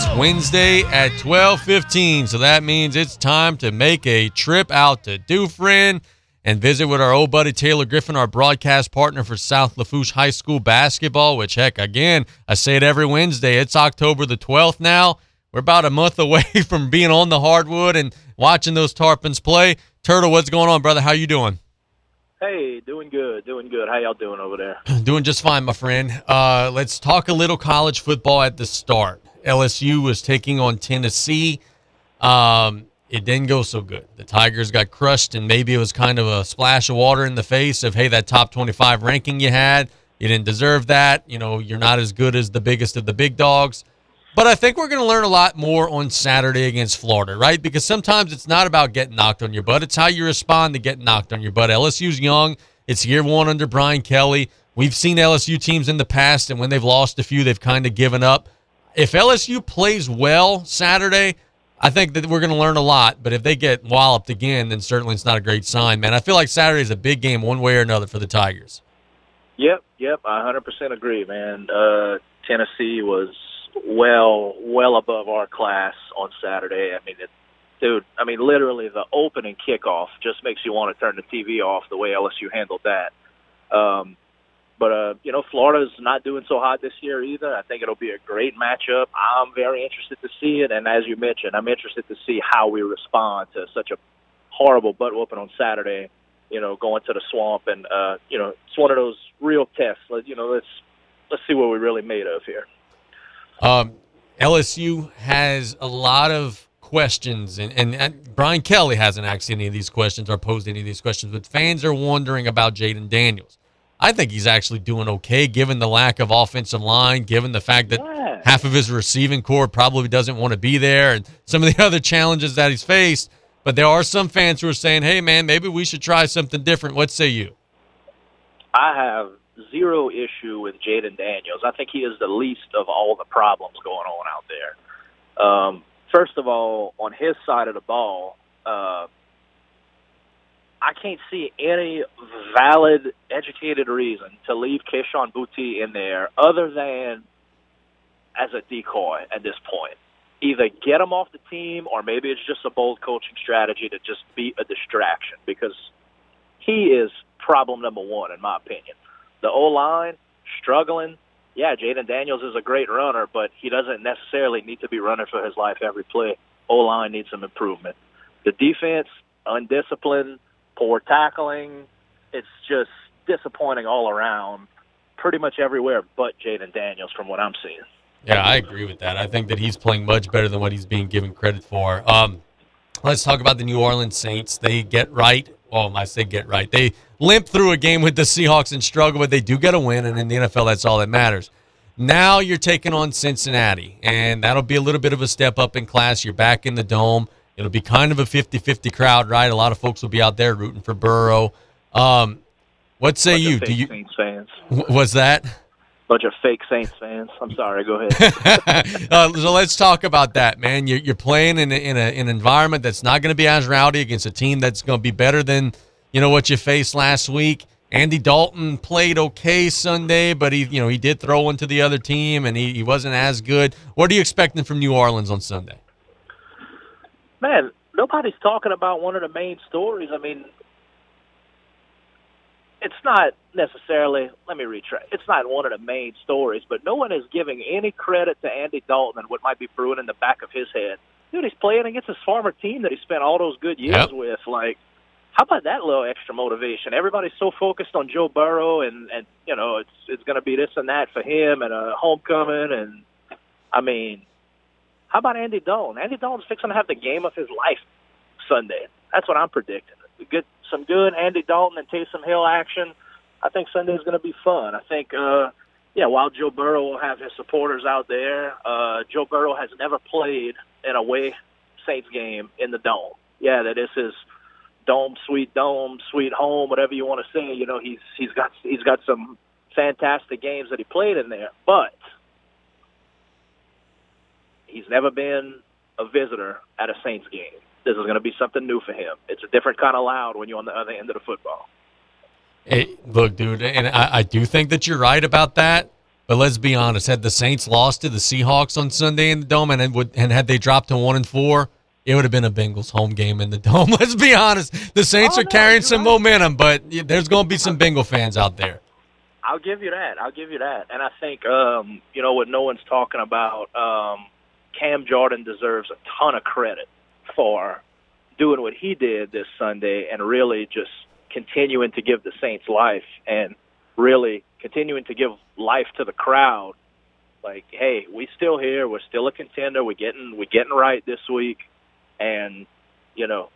It's Wednesday at 12:15, so that means it's time to make a trip out to Dufresne and visit with our old buddy Taylor Griffin, our broadcast partner for South Lafourche High School basketball. Which, heck, again, I say it every Wednesday. It's October the 12th now. We're about a month away from being on the hardwood and watching those Tarpons play. Turtle, what's going on, brother? How you doing? Hey, doing good, doing good. How y'all doing over there? Doing just fine, my friend. Uh, let's talk a little college football at the start. LSU was taking on Tennessee. Um, it didn't go so good. The Tigers got crushed, and maybe it was kind of a splash of water in the face of, hey, that top 25 ranking you had, you didn't deserve that. You know, you're not as good as the biggest of the big dogs. But I think we're going to learn a lot more on Saturday against Florida, right? Because sometimes it's not about getting knocked on your butt. It's how you respond to getting knocked on your butt. LSU's young. It's year one under Brian Kelly. We've seen LSU teams in the past, and when they've lost a few, they've kind of given up. If LSU plays well Saturday, I think that we're going to learn a lot. But if they get walloped again, then certainly it's not a great sign, man. I feel like Saturday is a big game one way or another for the Tigers. Yep, yep, I 100% agree, man. Uh, Tennessee was well, well above our class on Saturday. I mean, it, dude, I mean, literally the opening kickoff just makes you want to turn the TV off the way LSU handled that. Um, but uh, you know, Florida's not doing so hot this year either. I think it'll be a great matchup. I'm very interested to see it, and as you mentioned, I'm interested to see how we respond to such a horrible butt whooping on Saturday. You know, going to the swamp, and uh, you know, it's one of those real tests. Let- You know, let's let's see what we're really made of here. Um, LSU has a lot of questions, and, and, and Brian Kelly hasn't asked any of these questions or posed any of these questions, but fans are wondering about Jayden Daniels. I think he's actually doing okay given the lack of offensive line, given the fact that Yeah. half of his receiving corps probably doesn't want to be there, and some of the other challenges that he's faced. But there are some fans who are saying, hey, man, maybe we should try something different. What say you? I have zero issue with Jayden Daniels. I think he is the least of all the problems going on out there. Um, first of all, on his side of the ball, uh, I can't see any valid, educated reason to leave Kayshon Boutte in there other than as a decoy at this point. Either get him off the team, or maybe it's just a bold coaching strategy to just be a distraction because he is problem number one in my opinion. The O line struggling. Yeah, Jayden Daniels is a great runner, but he doesn't necessarily need to be running for his life every play. O line needs some improvement. The defense, undisciplined, poor tackling. It's just disappointing all around, pretty much everywhere but Jayden Daniels from what I'm seeing. Yeah, I agree with that. I think that he's playing much better than what he's being given credit for. Um, let's talk about the New Orleans Saints. They get right. Well, I say get right. They limp through a game with the Seahawks and struggle, but they do get a win, and in the NFL, that's all that matters. Now you're taking on Cincinnati, and that'll be a little bit of a step up in class. You're back in the dome. It'll be kind of a 50 50 crowd, right? A lot of folks will be out there rooting for Burrow. Um, what say you? Do you? Saints fans? Was that? Bunch of fake Saints fans. I'm sorry. Go ahead. uh, so let's talk about that, man. You're, you're playing in, a, in, a, in an environment that's not going to be as rowdy against a team that's going to be better than you know what you faced last week. Andy Dalton played okay Sunday, but he you know he did throw one to the other team and he, he wasn't as good. What are you expecting from New Orleans on Sunday? Man, nobody's talking about one of the main stories. I mean, it's not necessarily, let me retract, it's not one of the main stories, but no one is giving any credit to Andy Dalton and what might be brewing in the back of his head. Dude, he's playing against his former team that he spent all those good years Yep. with. Like, how about that little extra motivation? Everybody's so focused on Joe Burrow, and and you know it's it's going to be this and that for him, and a homecoming, and I mean, how about Andy Dalton? Andy Dalton's fixing to have the game of his life Sunday. That's what I'm predicting. Get some good Andy Dalton and Taysom Hill action. I think Sunday's going to be fun. I think, uh, yeah, while Joe Burrow will have his supporters out there, uh, Joe Burrow has never played an away Saints game in the dome. Yeah, that is his dome, sweet dome, sweet home, whatever you want to say. You know, he's he's got he's got some fantastic games that he played in there, but he's never been a visitor at a Saints game. This is going to be something new for him. It's a different kind of loud when you're on the other end of the football. Hey, look, dude, and I, I do think that you're right about that. But let's be honest: had the Saints lost to the Seahawks on Sunday in the dome, and would, and had they dropped to one and four, it would have been a Bengals home game in the dome. Let's be honest: the Saints Oh, are no, carrying some right. momentum, but there's going to be some Bengal fans out there. I'll give you that. I'll give you that. And I think, um, you know, what no one's talking about, um, Cam Jordan deserves a ton of credit for doing what he did this Sunday and really just continuing to give the Saints life and really continuing to give life to the crowd. Like, hey, we still here. We're still a contender. We're getting we're getting right this week, and you know,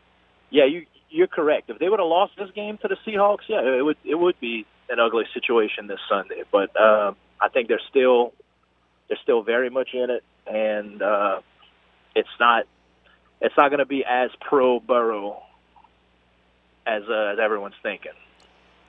yeah, you you're correct. If they would have lost this game to the Seahawks, yeah, it would it would be an ugly situation this Sunday. But um, I think they're still they're still very much in it, and uh, it's not it's not going to be as pro Burrow as uh, as everyone's thinking.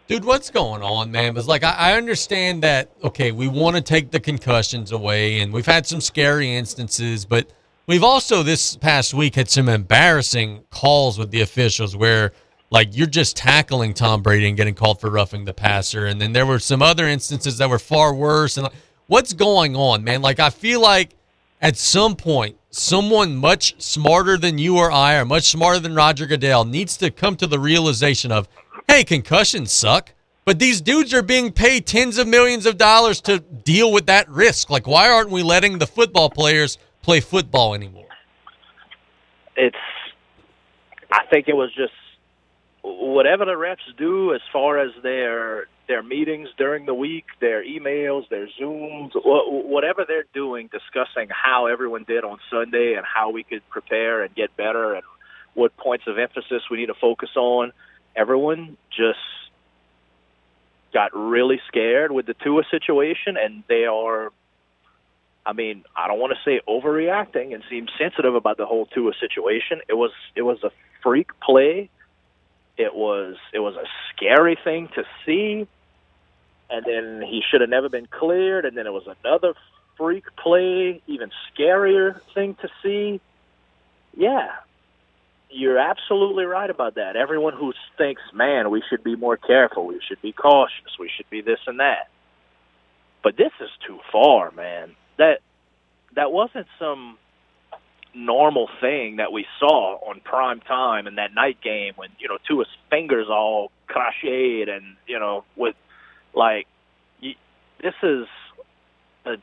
Dude, what's going on, man? Because like I, I understand that okay, we want to take the concussions away, and we've had some scary instances, but we've also this past week had some embarrassing calls with the officials where like you're just tackling Tom Brady and getting called for roughing the passer, and then there were some other instances that were far worse. And like, what's going on, man? Like I feel like at some point someone much smarter than you or I, or much smarter than Roger Goodell, needs to come to the realization of, hey, concussions suck. But these dudes are being paid tens of millions of dollars to deal with that risk. Like, why aren't we letting the football players play football anymore? it's I think it was just whatever the refs do as far as their their meetings during the week, their emails, their Zooms, whatever they're doing, discussing how everyone did on Sunday and how we could prepare and get better and what points of emphasis we need to focus on. Everyone just got really scared with the Tua situation, and they are I mean, I don't want to say overreacting and seem sensitive about the whole Tua situation. It was it was a freak play. It was it was a scary thing to see. And then he should have never been cleared and then it was another freak play, even scarier thing to see. Yeah. You're absolutely right about that. Everyone who thinks, "Man, we should be more careful. We should be cautious. We should be this and that." But this is too far, man that that wasn't some normal thing that we saw on prime time in that night game when you know Tua's fingers all crocheted and you know with like y this is a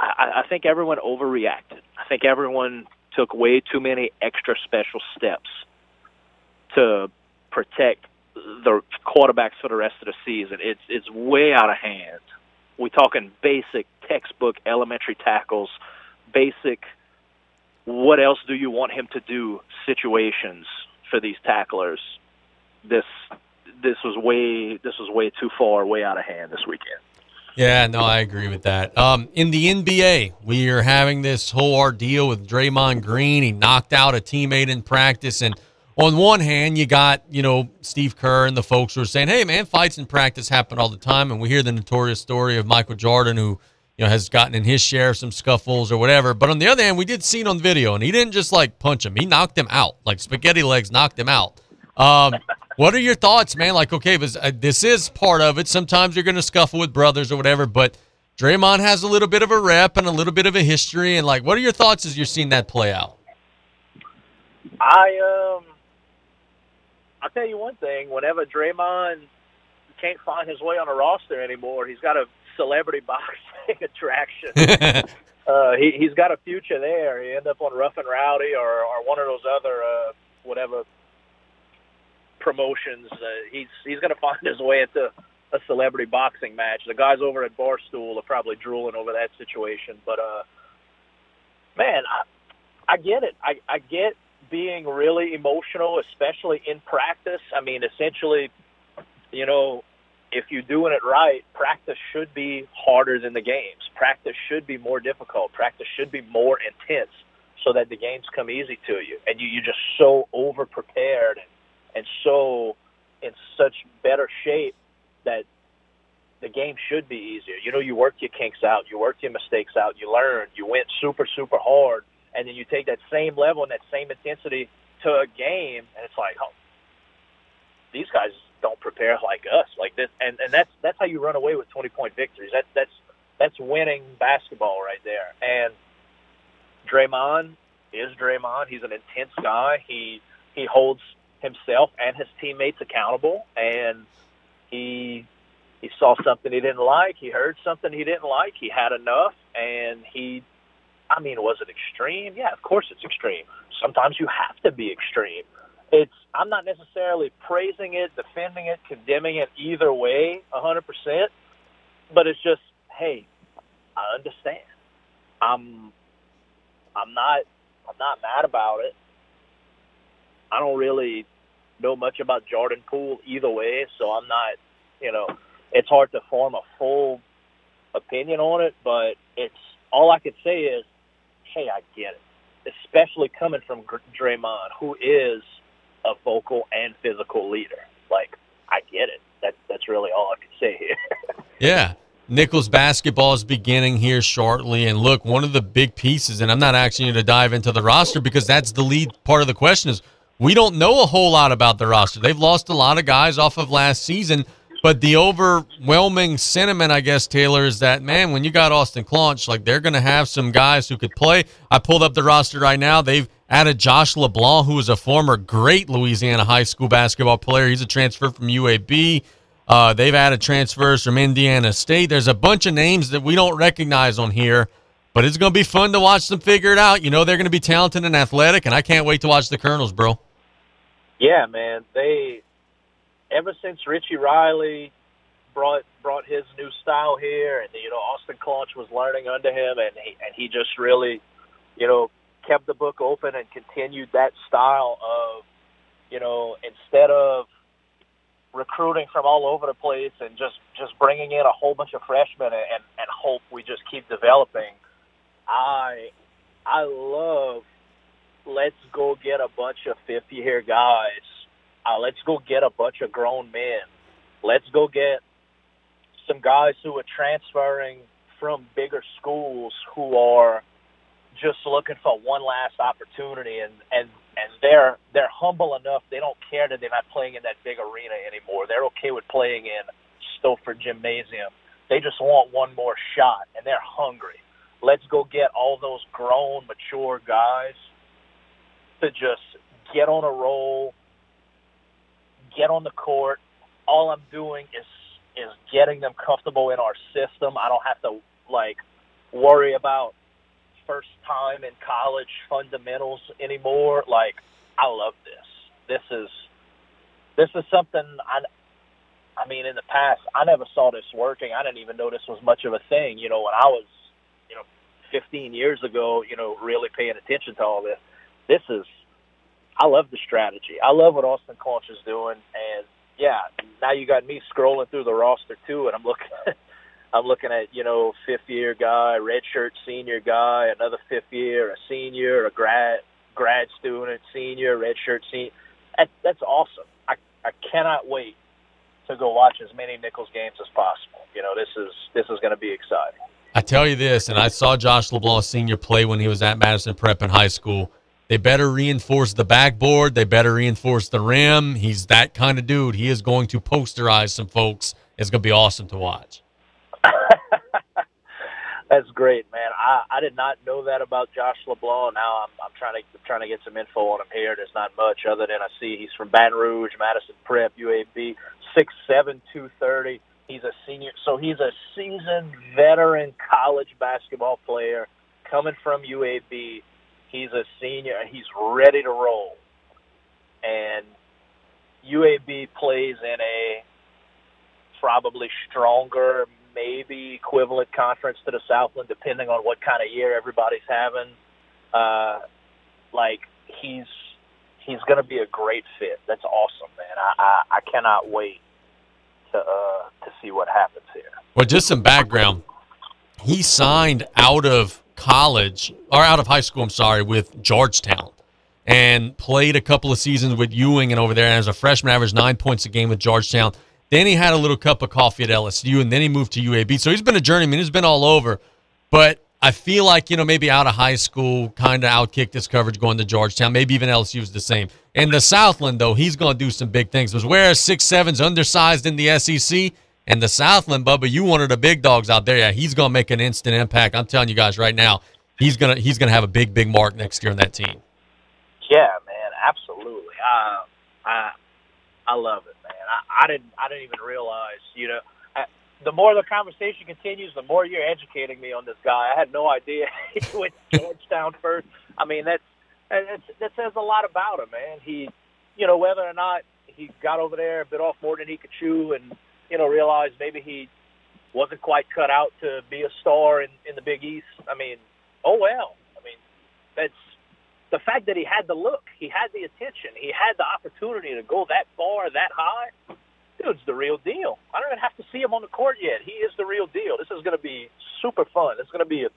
I, I think everyone overreacted. I think everyone took way too many extra special steps to protect the quarterbacks for the rest of the season. It's it's way out of hand. We're talking basic textbook elementary tackles, basic what else do you want him to do situations for these tacklers. This this was way this was way too far, way out of hand this weekend. Yeah, no, I agree with that. Um, in the NBA, we are having this whole ordeal with Draymond Green. He knocked out a teammate in practice, and on one hand, you got you know Steve Kerr and the folks who are saying, "Hey, man, fights in practice happen all the time," and we hear the notorious story of Michael Jordan, who you know has gotten in his share of some scuffles or whatever. But on the other hand, we did see it on video, and he didn't just like punch him; he knocked him out, like spaghetti legs knocked him out. Um, what are your thoughts, man? Like, okay, this, uh, this is part of it. Sometimes you're going to scuffle with brothers or whatever, but Draymond has a little bit of a rep and a little bit of a history. And like, what are your thoughts as you're seeing that play out? I um I'll tell you one thing, whenever Draymond can't find his way on a roster anymore, he's got a celebrity boxing attraction. uh he he's got a future there. He end up on Rough and Rowdy or or one of those other uh whatever promotions. Uh, he's he's going to find his way into a celebrity boxing match. The guys over at Barstool are probably drooling over that situation. But uh, man, I, I get it. I, I get being really emotional, especially in practice. I mean, essentially, you know, if you're doing it right, practice should be harder than the games. Practice should be more difficult. Practice should be more intense so that the games come easy to you. And you, you're just so over prepared and, and so in such better shape that the game should be easier. You know, you work your kinks out, you work your mistakes out, you learn, you went super, super hard, and then you take that same level and that same intensity to a game, and it's like, oh, these guys don't prepare like us, like this, and and that's that's how you run away with twenty point victories. That's that's that's winning basketball right there. And Draymond is Draymond. He's an intense guy. He he holds himself and his teammates accountable, and he he saw something he didn't like. He heard something he didn't like. He had enough, and he. I mean, was it extreme? Yeah, of course it's extreme. Sometimes you have to be extreme. It's. I'm not necessarily praising it, defending it, condemning it either way, hundred percent. But it's just, hey, I understand. I'm. I'm not. I'm not mad about it. I don't really know much about Jordan Poole either way, so I'm not. You know, it's hard to form a full opinion on it, but it's all I could say is, hey, I get it, especially coming from Draymond, who is a vocal and physical leader. Like, I get it. That's that's really all I can say here. Yeah. Nicholls basketball is beginning here shortly. And look, one of the big pieces, and I'm not asking you to dive into the roster because that's the lead part of the question is we don't know a whole lot about the roster. They've lost a lot of guys off of last season. But the overwhelming sentiment, I guess, Taylor, is that man, when you got Austin Claunch, like they're going to have some guys who could play. I pulled up the roster right now. They've added Josh LeBlanc, who is a former great Louisiana high school basketball player. He's a transfer from UAB. Uh, they've added transfers from Indiana State. There's a bunch of names that we don't recognize on here, but it's going to be fun to watch them figure it out. You know, they're going to be talented and athletic, and I can't wait to watch the Colonels, bro. Yeah, man. They ever since Richie Riley brought brought his new style here, and you know Austin Claunch was learning under him, and he, and he just really, you know, kept the book open and continued that style of, you know, instead of recruiting from all over the place and just just bringing in a whole bunch of freshmen and and, and hope we just keep developing. I I love let's go get a bunch of 50 year guys. Uh, let's go get a bunch of grown men. Let's go get some guys who are transferring from bigger schools who are just looking for one last opportunity and and and they're they're humble enough. They don't care that they're not playing in that big arena anymore. They're okay with playing in Stopher Gymnasium. They just want one more shot and they're hungry. Let's go get all those grown mature guys to just get on a roll get on the court all I'm doing is is getting them comfortable in our system I don't have to like worry about first time in college fundamentals anymore. Like, I love this. This is this is something I. I mean, in the past, I never saw this working. I didn't even know this was much of a thing. You know, when I was, you know, 15 years ago, you know, really paying attention to all this. This is, I love the strategy. I love what Austin Claunch is doing, and yeah, now you got me scrolling through the roster too, and I'm looking. I'm looking at you know fifth year guy, redshirt senior guy, another fifth year, a senior, a grad grad student, senior, redshirt senior. That, that's awesome. I I cannot wait to go watch as many Nicholls games as possible. You know this is this is going to be exciting. I tell you this, and I saw Josh LeBlanc Sr. play when he was at Madison Prep in high school. They better reinforce the backboard. They better reinforce the rim. He's that kind of dude. He is going to posterize some folks. It's going to be awesome to watch. That's great, man. I, I did not know that about Josh LeBlanc. Now I'm I'm trying to I'm trying to get some info on him here. There's not much other than I see he's from Baton Rouge, Madison Prep, UAB, six seven, two thirty. He's a senior, so he's a seasoned veteran college basketball player coming from UAB. He's a senior. He's ready to roll, and UAB plays in a probably stronger, maybe equivalent conference to the Southland, depending on what kind of year everybody's having. Uh, like he's he's going to be a great fit. That's awesome, man. I I, I cannot wait to uh, to see what happens here. Well, just some background. He signed out of college or out of high school. I'm sorry, with Georgetown, and played a couple of seasons with Ewing and over there. And as a freshman, averaged nine points a game with Georgetown. Then he had a little cup of coffee at LSU, and then he moved to UAB. So he's been a journeyman. He's been all over. But I feel like you know maybe out of high school, kind of outkicked his coverage going to Georgetown. Maybe even LSU was the same. In the Southland, though, he's going to do some big things. Whereas six seven's undersized in the SEC, and the Southland, Bubba, you of the big dogs out there. Yeah, he's to make an instant impact. I'm telling you guys right now, he's gonna he's gonna have a big big mark next year on that team. Yeah, man, absolutely. I I I love it, man. I, I didn't I didn't even realize, you know, I, the more the conversation continues, the more you're educating me on this guy. I had no idea he went Georgetown first. I mean, that's, that's that says a lot about him, man. He, you know, whether or not he got over there, a bit off more than he could chew, and you know, realized maybe he wasn't quite cut out to be a star in in the Big East. I mean, oh well. I mean, that's the fact that he had the look, he had the attention, he had the opportunity to go that far, that high. Dude's the real deal. I don't even have to see him on the court yet. He is the real deal. This is going to be super fun. It's going to be a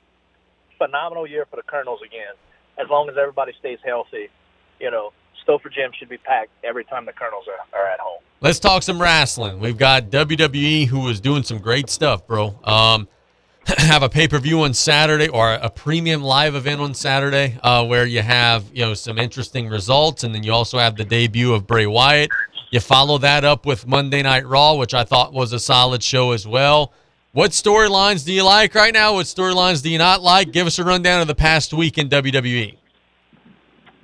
phenomenal year for the Colonels again, as long as everybody stays healthy. You know, Stopher Gym should be packed every time the Colonels are, are at home. Let's talk some wrestling. We've got WWE who is doing some great stuff, bro. Um, have a pay per view on Saturday or a premium live event on Saturday uh, where you have you know some interesting results, and then you also have the debut of Bray Wyatt. You follow that up with Monday Night Raw, which I thought was a solid show as well. What storylines do you like right now? What storylines do you not like? Give us a rundown of the past week in. WWE.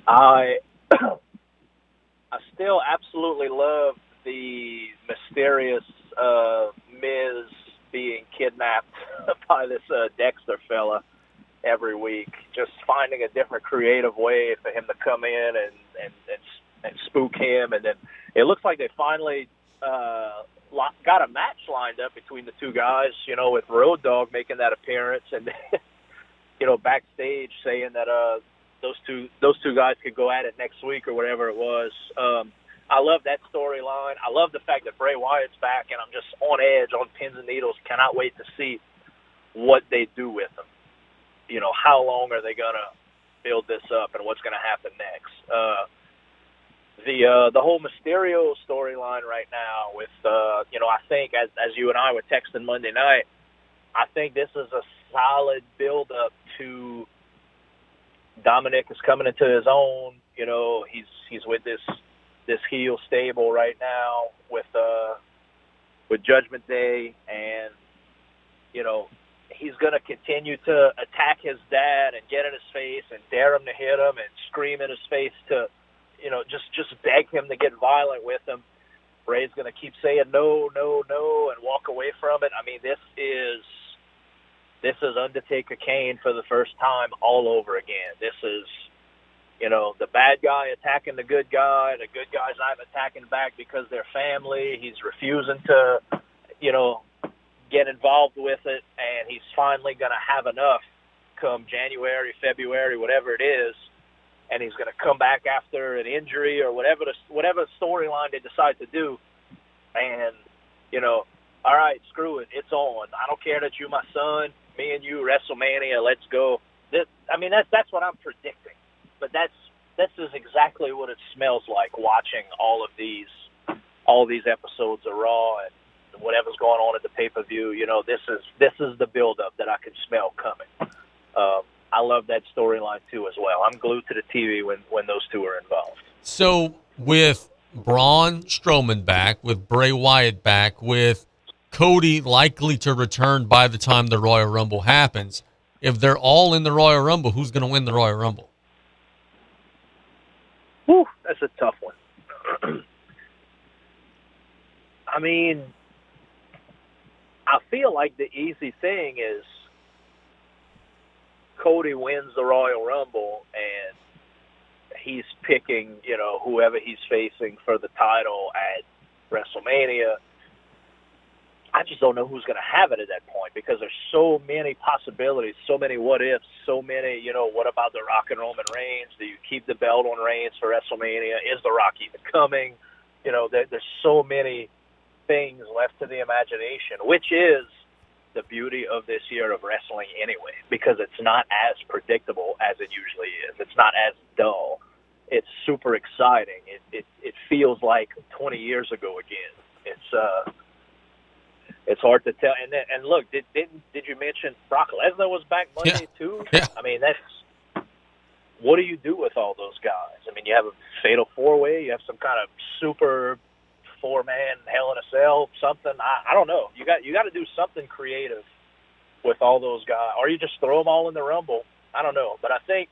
I I still absolutely love the mysterious uh, Miz being kidnapped by this uh, Dexter fella every week. Just finding a different creative way for him to come in and and and, and spook him, and then it looks like they finally uh, got a match lined up between the two guys. You know, with Road Dogg making that appearance, and you know backstage saying that uh those two those two guys could go at it next week or whatever it was. Um, I love that storyline. I love the fact that Bray Wyatt's back, and I'm just on edge, on pins and needles. Cannot wait to see what they do with him. You know, how long are they gonna build this up, and what's gonna happen next? Uh, the uh, the whole Mysterio storyline right now, with uh, you know, I think as as you and I were texting Monday night, I think this is a solid build up to Dominic is coming into his own. You know, he's he's with this this heel stable right now with uh with Judgment Day, and you know he's going to continue to attack his dad and get in his face and dare him to hit him and scream in his face to you know just just beg him to get violent with him. Rey's going to keep saying no, no, no, and walk away from it. I mean, this is this is Undertaker Kane for the first time all over again. This is, you know, the bad guy attacking the good guy. The good guy's not attacking back because they're family. He's refusing to, you know, get involved with it, and he's finally going to have enough come January, February, whatever it is, and he's going to come back after an injury or whatever the whatever storyline they decide to do, and you know, all right, screw it, it's on. I don't care that you're my son me and you WrestleMania, let's go. This, I mean, that's that's what I'm predicting. But that's this is exactly what it smells like watching all of these all these episodes of Raw and whatever's going on at the pay per view. You know, this is this is the build up that I can smell coming. Um, I love that storyline too as well. I'm glued to the TV when when those two are involved. So with Braun Strowman back, with Bray Wyatt back, with Cody likely to return by the time the Royal Rumble happens. If they're all in the Royal Rumble, who's going to win the Royal Rumble? Whew, that's a tough one. I mean, I feel like the easy thing is Cody wins the Royal Rumble and he's picking, you know, whoever he's facing for the title at WrestleMania. I just don't know who's going to have it at that point because there's so many possibilities, so many what ifs, so many, you know, what about The Rock and Roman Reigns? Do you keep the belt on Reigns for WrestleMania? Is The Rock even coming? You know, there, there's so many things left to the imagination, which is the beauty of this year of wrestling anyway, because it's not as predictable as it usually is. It's not as dull. It's super exciting. It it, it feels like 20 years ago again. It's uh it's hard to tell. And then, and look, did did did you mention Brock Lesnar was back Monday too? Yeah. I mean, that's what do you do with all those guys? I mean, you have a fatal four way. You have some kind of super four man Hell in a Cell, something. I, I don't know. You got you got to do something creative with all those guys, or you just throw them all in the Rumble. I don't know, but I think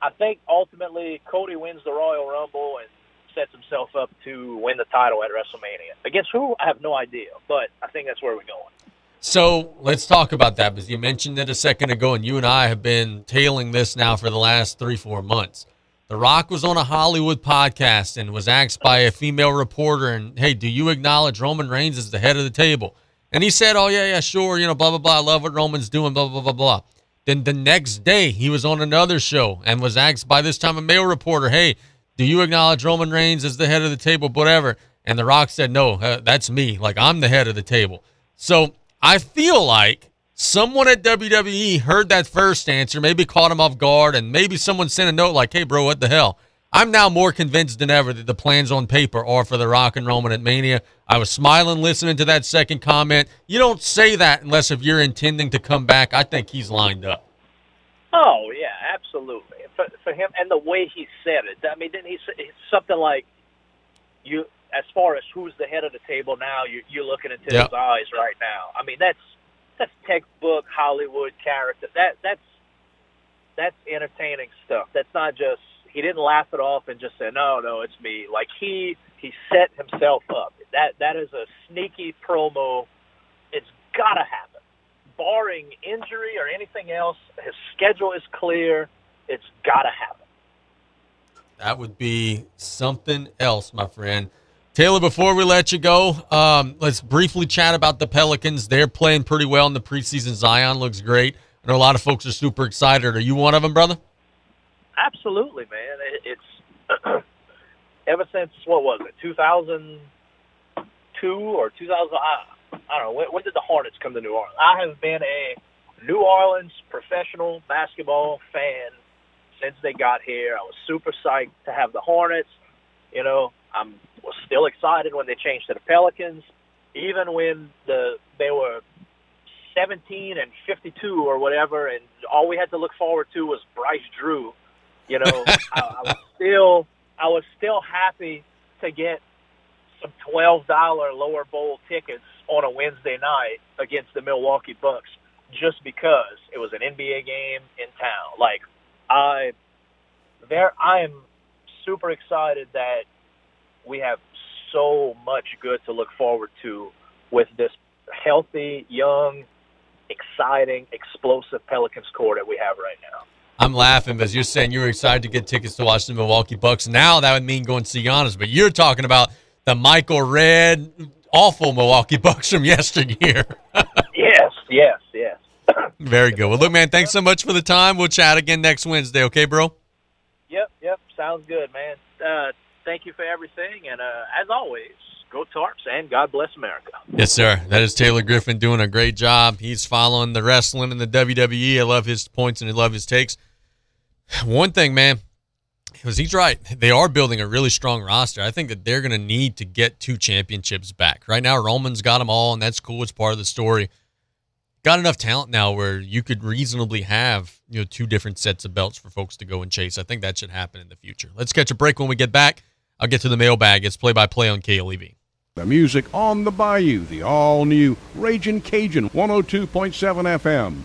I think ultimately Cody wins the Royal Rumble and sets himself up to win the title at WrestleMania. Against who? I have no idea, but I think that's where we're going. So let's talk about that because you mentioned it a second ago, and you and I have been tailing this now for the last three, four months. The Rock was on a Hollywood podcast and was asked by a female reporter, and hey, do you acknowledge Roman Reigns as the head of the table? And he said, oh, yeah, yeah, sure, you know, blah, blah, blah. I love what Roman's doing, blah, blah, blah, blah. Then the next day, he was on another show and was asked by this time a male reporter, hey, do you acknowledge Roman Reigns as the head of the table, whatever? And The Rock said, no, uh, that's me. Like, I'm the head of the table. So I feel like someone at WWE heard that first answer, maybe caught him off guard, and maybe someone sent a note like, hey, bro, what the hell? I'm now more convinced than ever that the plans on paper are for The Rock and Roman at Mania. I was smiling listening to that second comment. You don't say that unless if you're intending to come back. I think he's lined up. Oh yeah, absolutely. For, for him and the way he said it, I mean, didn't he say something like you? As far as who's the head of the table now, you, you're looking into Yeah. his eyes right now. I mean, that's that's textbook Hollywood character. That that's that's entertaining stuff. That's not just he didn't laugh it off and just say no, no, it's me. Like he he set himself up. That that is a sneaky promo. It's gotta happen barring injury or anything else, his schedule is clear. It's got to happen. That would be something else, my friend. Taylor, before we let you go, um, let's briefly chat about the Pelicans. They're playing pretty well in the preseason. Zion looks great. I know a lot of folks are super excited. Are you one of them, brother? Absolutely, man. It's ever since what was it, 2002 or 2000? I, I don't know. When, when did the Hornets come to New Orleans? I have been a New Orleans professional basketball fan since they got here. I was super psyched to have the Hornets. You know, I'm was still excited when they changed to the Pelicans, even when the they were 17 and 52 or whatever, and all we had to look forward to was Bryce Drew. You know, I, I was still I was still happy to get some twelve dollar lower bowl tickets on a Wednesday night against the Milwaukee Bucks just because it was an NBA game in town. Like I there I am super excited that we have so much good to look forward to with this healthy, young, exciting, explosive Pelicans core that we have right now. I'm laughing because you're saying you were excited to get tickets to watch the Milwaukee Bucks. Now that would mean going to see Giannis, but you're talking about the Michael Redd, awful Milwaukee Bucks from yesteryear. yes, yes, yes. Very good. Well, look, man, thanks so much for the time. We'll chat again next Wednesday, okay, bro? Yep, yep. Sounds good, man. Uh, thank you for everything, and uh, as always, go Tarps and God bless America. Yes, sir. That is Taylor Griffin doing a great job. He's following the wrestling in the WWE. I love his points and I love his takes. One thing, man, because he's right. They are building a really strong roster. I think that they're going to need to get two championships back. Right now, Roman's got them all, and that's cool. It's part of the story. Got enough talent now where you could reasonably have you know two different sets of belts for folks to go and chase. I think that should happen in the future. Let's catch a break when we get back. I'll get to the mailbag. It's play by play on KLEB. The music on the bayou, the all new Raging Cajun 102.7 FM.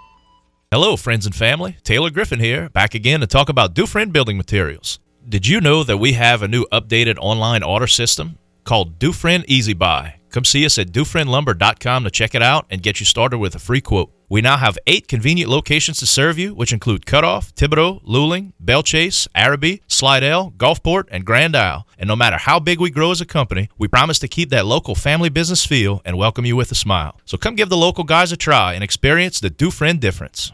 Hello, friends and family. Taylor Griffin here, back again to talk about Dufresne Building Materials. Did you know that we have a new updated online order system called Dufresne Easy Buy? Come see us at DufresneLumber.com to check it out and get you started with a free quote. We now have eight convenient locations to serve you, which include Cutoff, Thibodaux, Luling, Bellchase, Arabi, Slidell, Gulfport, and Grand Isle. And no matter how big we grow as a company, we promise to keep that local family business feel and welcome you with a smile. So come give the local guys a try and experience the Dufresne difference.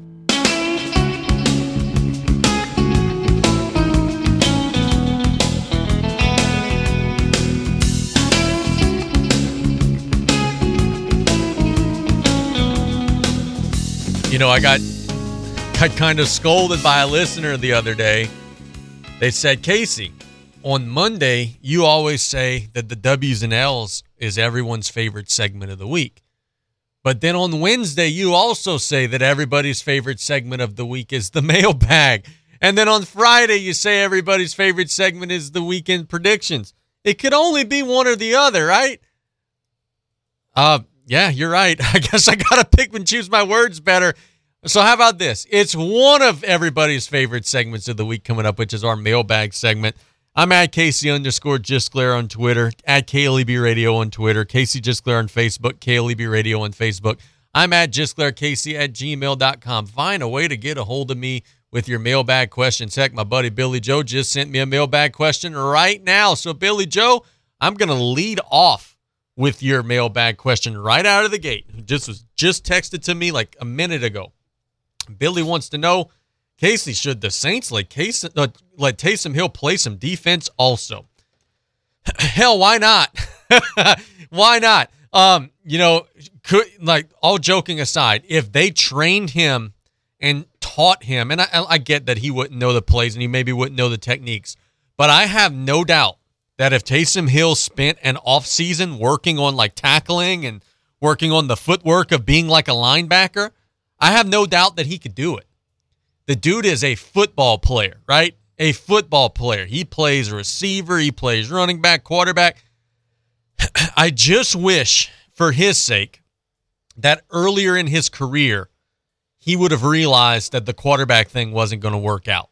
You know, I got got kind of scolded by a listener the other day. They said, Casey, on Monday, you always say that the W's and L's is everyone's favorite segment of the week. But then on Wednesday, you also say that everybody's favorite segment of the week is the mailbag. And then on Friday, you say everybody's favorite segment is the weekend predictions. It could only be one or the other, right? Uh, yeah, you're right. I guess I got to pick and choose my words better. So, how about this? It's one of everybody's favorite segments of the week coming up, which is our mailbag segment. I'm at Casey underscore Gisclair on Twitter, at KLEB Radio on Twitter, Casey Gisclair on Facebook, KLEB Radio on Facebook. I'm at Casey at gmail.com. Find a way to get a hold of me with your mailbag questions. Heck, my buddy Billy Joe just sent me a mailbag question right now. So, Billy Joe, I'm going to lead off with your mailbag question right out of the gate. Just was just texted to me like a minute ago. Billy wants to know, Casey, should the Saints let Casey, uh, let Taysom Hill play some defense also? Hell, why not? why not? Um, you know, could like all joking aside, if they trained him and taught him, and I, I get that he wouldn't know the plays and he maybe wouldn't know the techniques, but I have no doubt that if Taysom Hill spent an off season working on like tackling and working on the footwork of being like a linebacker, I have no doubt that he could do it. The dude is a football player, right? A football player. He plays receiver, he plays running back, quarterback. I just wish, for his sake, that earlier in his career, he would have realized that the quarterback thing wasn't going to work out.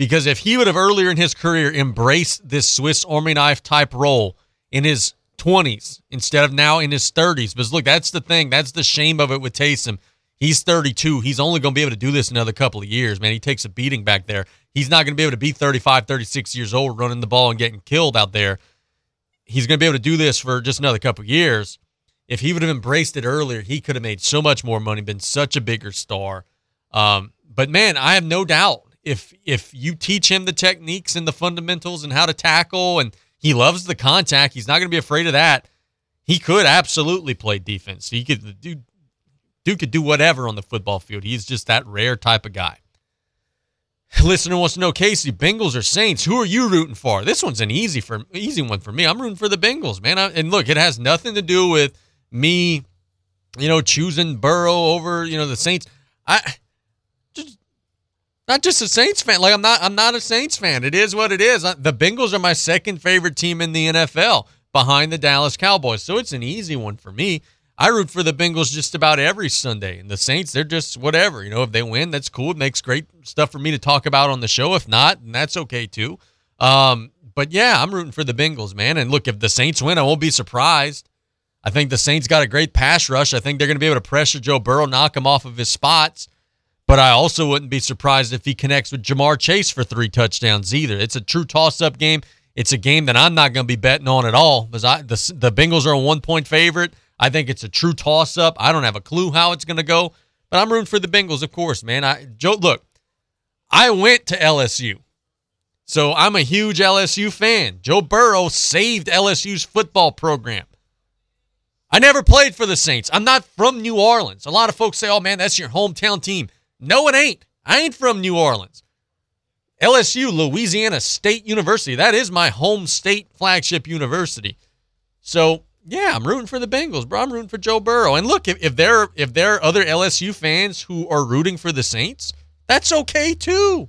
Because if he would have earlier in his career embraced this Swiss Army knife type role in his 20s instead of now in his 30s, because look, that's the thing. That's the shame of it with Taysom. He's 32. He's only going to be able to do this another couple of years, man. He takes a beating back there. He's not going to be able to be 35, 36 years old running the ball and getting killed out there. He's going to be able to do this for just another couple of years. If he would have embraced it earlier, he could have made so much more money, been such a bigger star. Um, but man, I have no doubt if if you teach him the techniques and the fundamentals and how to tackle, and he loves the contact, he's not going to be afraid of that. He could absolutely play defense. He could do Dude could do whatever on the football field. He's just that rare type of guy. Listener wants to know, Casey, Bengals or Saints? Who are you rooting for? This one's an easy for easy one for me. I'm rooting for the Bengals, man. I, and look, it has nothing to do with me, you know, choosing Burrow over you know the Saints. I not just a Saints fan. Like I'm not I'm not a Saints fan. It is what it is. The Bengals are my second favorite team in the NFL behind the Dallas Cowboys. So it's an easy one for me. I root for the Bengals just about every Sunday. And the Saints, they're just whatever. You know, if they win, that's cool. It makes great stuff for me to talk about on the show. If not, and that's okay too. Um, but yeah, I'm rooting for the Bengals, man. And look, if the Saints win, I won't be surprised. I think the Saints got a great pass rush. I think they're going to be able to pressure Joe Burrow, knock him off of his spots. But I also wouldn't be surprised if he connects with Ja'Marr Chase for three touchdowns either. It's a true toss-up game. It's a game that I'm not going to be betting on at all because I, the, the Bengals are a one-point favorite. I think it's a true toss-up. I don't have a clue how it's going to go, but I'm rooting for the Bengals, of course, man. I Joe, look, I went to LSU. So I'm a huge LSU fan. Joe Burrow saved LSU's football program. I never played for the Saints. I'm not from New Orleans. A lot of folks say, oh man, that's your hometown team. No, it ain't. I ain't from New Orleans. LSU, Louisiana State University. That is my home state flagship university. So yeah, I'm rooting for the Bengals, bro. I'm rooting for Joe Burrow. And look, if, if there if there are other LSU fans who are rooting for the Saints, that's okay too.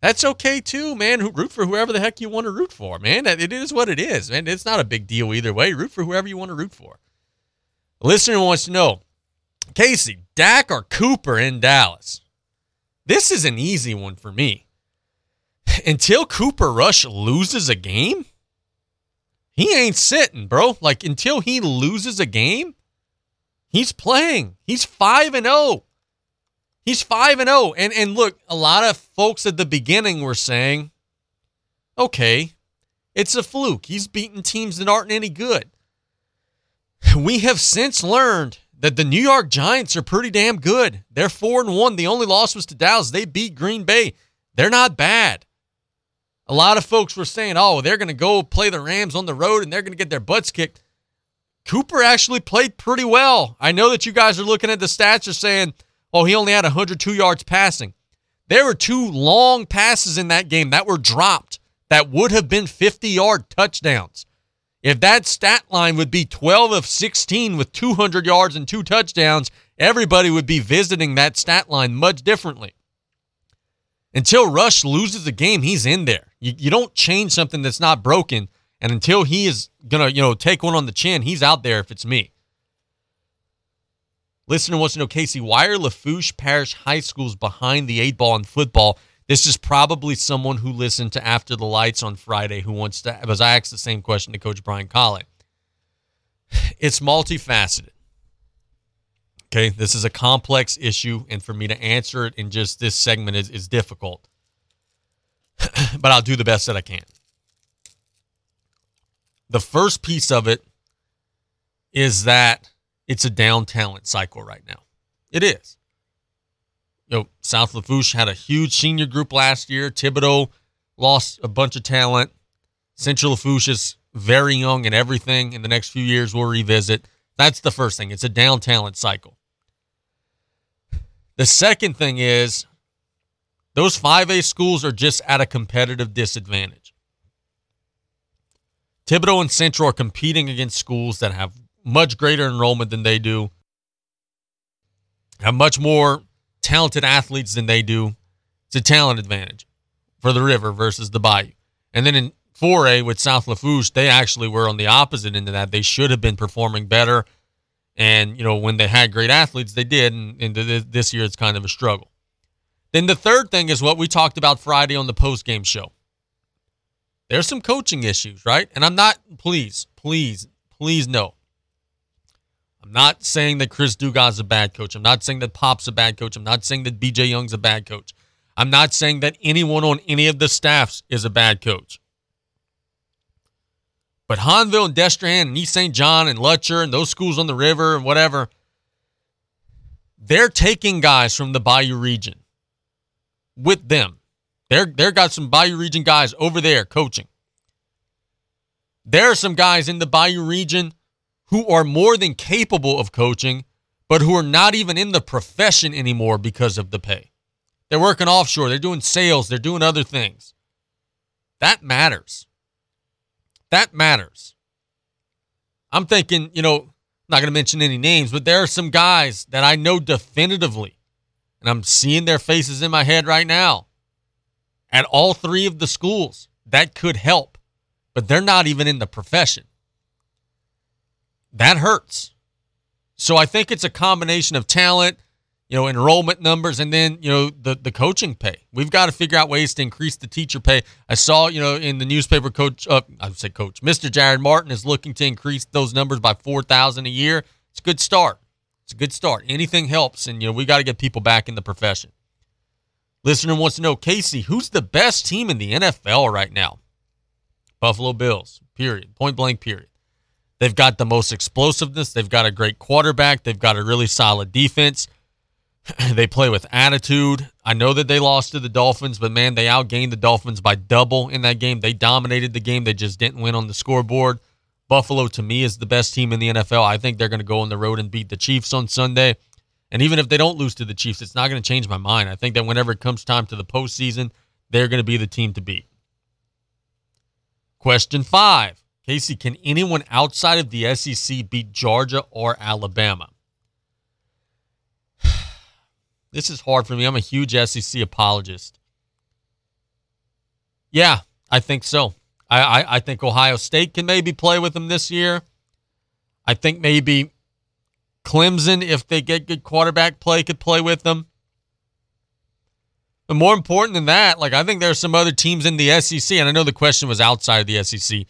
That's okay too, man. Who root for whoever the heck you want to root for, man. It is what it is, man. It's not a big deal either way. Root for whoever you want to root for. The listener wants to know, Casey, Dak or Cooper in Dallas? This is an easy one for me. Until Cooper Rush loses a game, he ain't sitting, bro. Like until he loses a game, he's playing. He's 5 and 0. He's 5 and 0. And and look, a lot of folks at the beginning were saying, "Okay, it's a fluke. He's beating teams that aren't any good." We have since learned that the New York Giants are pretty damn good. They're 4 and 1. The only loss was to Dallas. They beat Green Bay. They're not bad. A lot of folks were saying, oh, they're going to go play the Rams on the road and they're going to get their butts kicked. Cooper actually played pretty well. I know that you guys are looking at the stats and saying, oh, he only had 102 yards passing. There were two long passes in that game that were dropped that would have been 50 yard touchdowns. If that stat line would be 12 of 16 with 200 yards and two touchdowns, everybody would be visiting that stat line much differently. Until Rush loses the game, he's in there. You, you don't change something that's not broken. And until he is going to, you know, take one on the chin, he's out there if it's me. Listener wants to know, Casey, why are Lafourche Parish High Schools behind the eight ball in football? This is probably someone who listened to After the Lights on Friday who wants to, because I asked the same question to Coach Brian Colley. It's multifaceted. Okay, this is a complex issue, and for me to answer it in just this segment is, is difficult. but I'll do the best that I can. The first piece of it is that it's a down talent cycle right now. It is. You know, South Lafourche had a huge senior group last year. Thibodaux lost a bunch of talent. Central Lafourche is very young and everything. In the next few years, we'll revisit. That's the first thing. It's a down talent cycle. The second thing is those 5A schools are just at a competitive disadvantage. Thibodaux and Central are competing against schools that have much greater enrollment than they do, have much more talented athletes than they do. It's a talent advantage for the River versus the Bayou. And then in 4A with South Lafourche, they actually were on the opposite end of that. They should have been performing better. And, you know, when they had great athletes, they did. And, and this year it's kind of a struggle. Then the third thing is what we talked about Friday on the post game show. There's some coaching issues, right? And I'm not, please, please, please no. I'm not saying that Chris Dugas a bad coach. I'm not saying that Pop's a bad coach. I'm not saying that BJ Young's a bad coach. I'm not saying that anyone on any of the staffs is a bad coach. But Hahnville and Destrehan and East St. John and Lutcher and those schools on the river and whatever, they're taking guys from the Bayou region with them. They're they're got some Bayou region guys over there coaching. There are some guys in the Bayou region who are more than capable of coaching, but who are not even in the profession anymore because of the pay. They're working offshore, they're doing sales, they're doing other things. That matters. That matters. I'm thinking, you know, not going to mention any names, but there are some guys that I know definitively, and I'm seeing their faces in my head right now at all three of the schools that could help, but they're not even in the profession. That hurts. So I think it's a combination of talent, you know, enrollment numbers, and then you know the the coaching pay. We've got to figure out ways to increase the teacher pay. I saw, you know, in the newspaper, coach, uh, I would say coach, Mr. Jarod Martin is looking to increase those numbers by four thousand a year. It's a good start. It's a good start. Anything helps, and you know we got to get people back in the profession. Listener wants to know, Casey, who's the best team in the NFL right now? Buffalo Bills. Period. Point blank. Period. They've got the most explosiveness. They've got a great quarterback. They've got a really solid defense. they play with attitude. I know that they lost to the Dolphins, but man, they outgained the Dolphins by double in that game. They dominated the game. They just didn't win on the scoreboard. Buffalo, to me, is the best team in the NFL. I think they're going to go on the road and beat the Chiefs on Sunday. And even if they don't lose to the Chiefs, it's not going to change my mind. I think that whenever it comes time to the postseason, they're going to be the team to beat. Question five Casey, can anyone outside of the SEC beat Georgia or Alabama? This is hard for me. I'm a huge SEC apologist. Yeah, I think so. I, I, I think Ohio State can maybe play with them this year. I think maybe Clemson, if they get good quarterback play, could play with them. But more important than that, like I think there are some other teams in the SEC, and I know the question was outside of the SEC,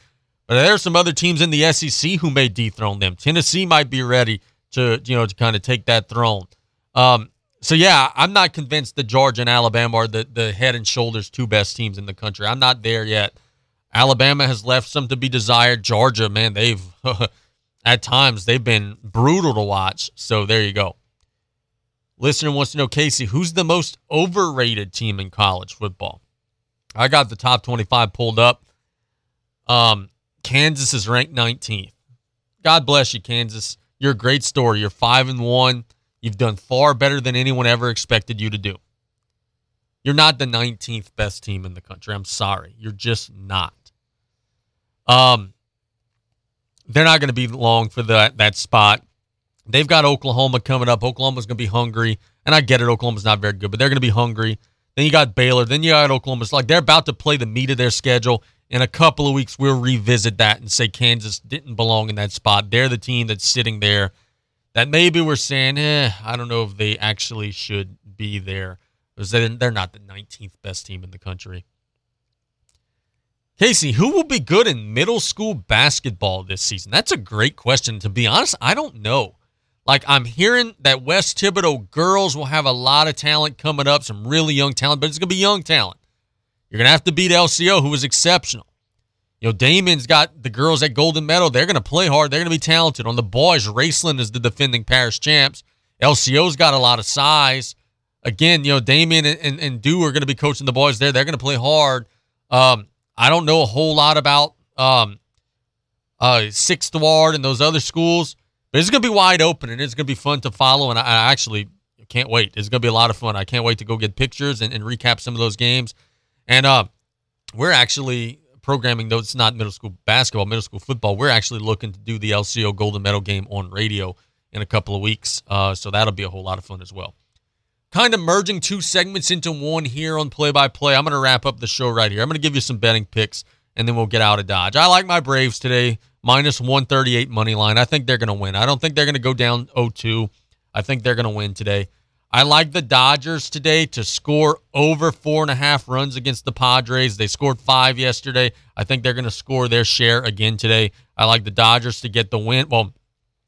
but there are some other teams in the SEC who may dethrone them. Tennessee might be ready to, you know, to kind of take that throne. Um, so yeah, I'm not convinced that Georgia and Alabama are the, the head and shoulders two best teams in the country. I'm not there yet. Alabama has left some to be desired. Georgia, man, they've at times they've been brutal to watch. So there you go. Listener wants to know, Casey, who's the most overrated team in college football? I got the top 25 pulled up. Um, Kansas is ranked 19th. God bless you, Kansas. You're a great story. You're five and one. You've done far better than anyone ever expected you to do. You're not the 19th best team in the country. I'm sorry. You're just not. Um, they're not going to be long for that that spot. They've got Oklahoma coming up. Oklahoma's going to be hungry, and I get it. Oklahoma's not very good, but they're going to be hungry. Then you got Baylor. Then you got Oklahoma. It's like they're about to play the meat of their schedule. In a couple of weeks, we'll revisit that and say Kansas didn't belong in that spot. They're the team that's sitting there. That maybe we're saying, eh, I don't know if they actually should be there. Because they're not the 19th best team in the country. Casey, who will be good in middle school basketball this season? That's a great question. To be honest, I don't know. Like, I'm hearing that West Thibodaux girls will have a lot of talent coming up, some really young talent, but it's to be young talent. You're to have to beat LCO, who was exceptional. You know, Damon's got the girls at Golden Meadow. They're to play hard. They're to be talented. On the boys, Raceland is the defending Paris champs. LCO's got a lot of size. Again, you know, Damien and, and, and Dew are to be coaching the boys there. They're to play hard. Um, I don't know a whole lot about um, uh, Sixth Ward and those other schools, it's going to be wide open and it's going to be fun to follow. And I, I actually can't wait. It's going to be a lot of fun. I can't wait to go get pictures and, and recap some of those games. And uh, we're actually programming, though it's not middle school basketball, middle school football. We're actually looking to do the LCO Golden Meadow game on radio in a couple of weeks. Uh, so that'll be a whole lot of fun as well kind of merging two segments into one here on play by play. I'm going to wrap up the show right here. I'm going to give you some betting picks and then we'll get out of Dodge. I like my Braves today, minus 138 money line. I think they're going to win. I don't think they're going to go down 0-2. I think they're going to win today. I like the Dodgers today to score over four and a half runs against the Padres. They scored five yesterday. I think they're going to score their share again today. I like the Dodgers to get the win. Well,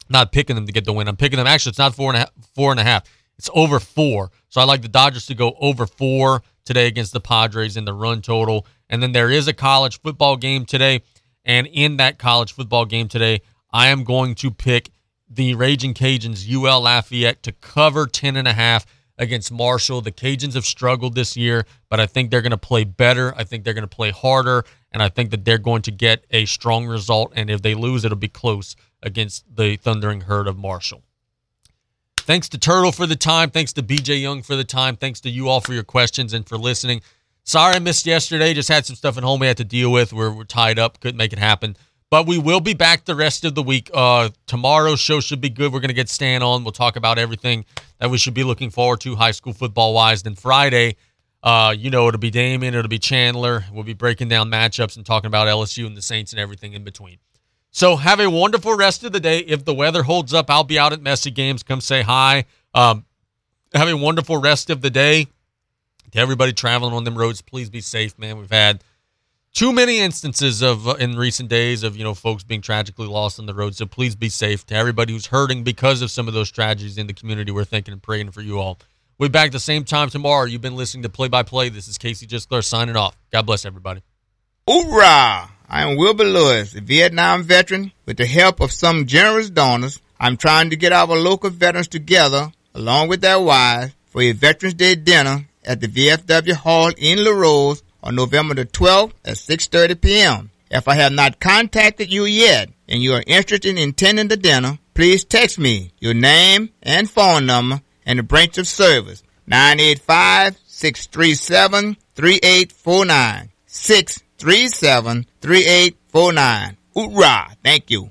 not picking them to get the win. I'm picking them. Actually, it's not four and a half. Four and a half. It's over four. So I like the Dodgers to go over four today against the Padres in the run total. And then there is a college football game today. And in that college football game today, I am going to pick the Raging Cajuns, UL Lafayette, to cover 10 and a half against Marshall. The Cajuns have struggled this year, but I think they're going to play better. I think they're going to play harder, and I think that they're going to get a strong result. And if they lose, it'll be close against the Thundering Herd of Marshall. Thanks to Turtle for the time. Thanks to BJ Young for the time. Thanks to you all for your questions and for listening. Sorry I missed yesterday. Just had some stuff at home we had to deal with. We're, we're tied up. Couldn't make it happen. But we will be back the rest of the week. Uh, tomorrow's show should be good. We're going to get Stan on. We'll talk about everything that we should be looking forward to high school football wise. Then Friday, uh, you know, it'll be Damien, it'll be Chandler. We'll be breaking down matchups and talking about LSU and the Saints and everything in between. So have a wonderful rest of the day. If the weather holds up, I'll be out at Messy Games. Come say hi. Um, have a wonderful rest of the day. To everybody traveling on them roads, please be safe, man. We've had too many instances of uh, in recent days of you know folks being tragically lost on the road. So please be safe. To everybody who's hurting because of some of those tragedies in the community, we're thinking and praying for you all. We'll be back the same time tomorrow. You've been listening to Play by Play. This is Casey Gisclair signing off. God bless everybody. Hoorah! I am Wilbur Lewis, a Vietnam veteran. With the help of some generous donors, I'm trying to get our local veterans together, along with their wives, for a Veterans Day dinner at the VFW Hall in Larose on November the 12th at 6.30 p.m. If I have not contacted you yet and you are interested in attending the dinner, please text me your name and phone number and the branch of service 985-637-3849. 637-3849. Hoorah! Thank you.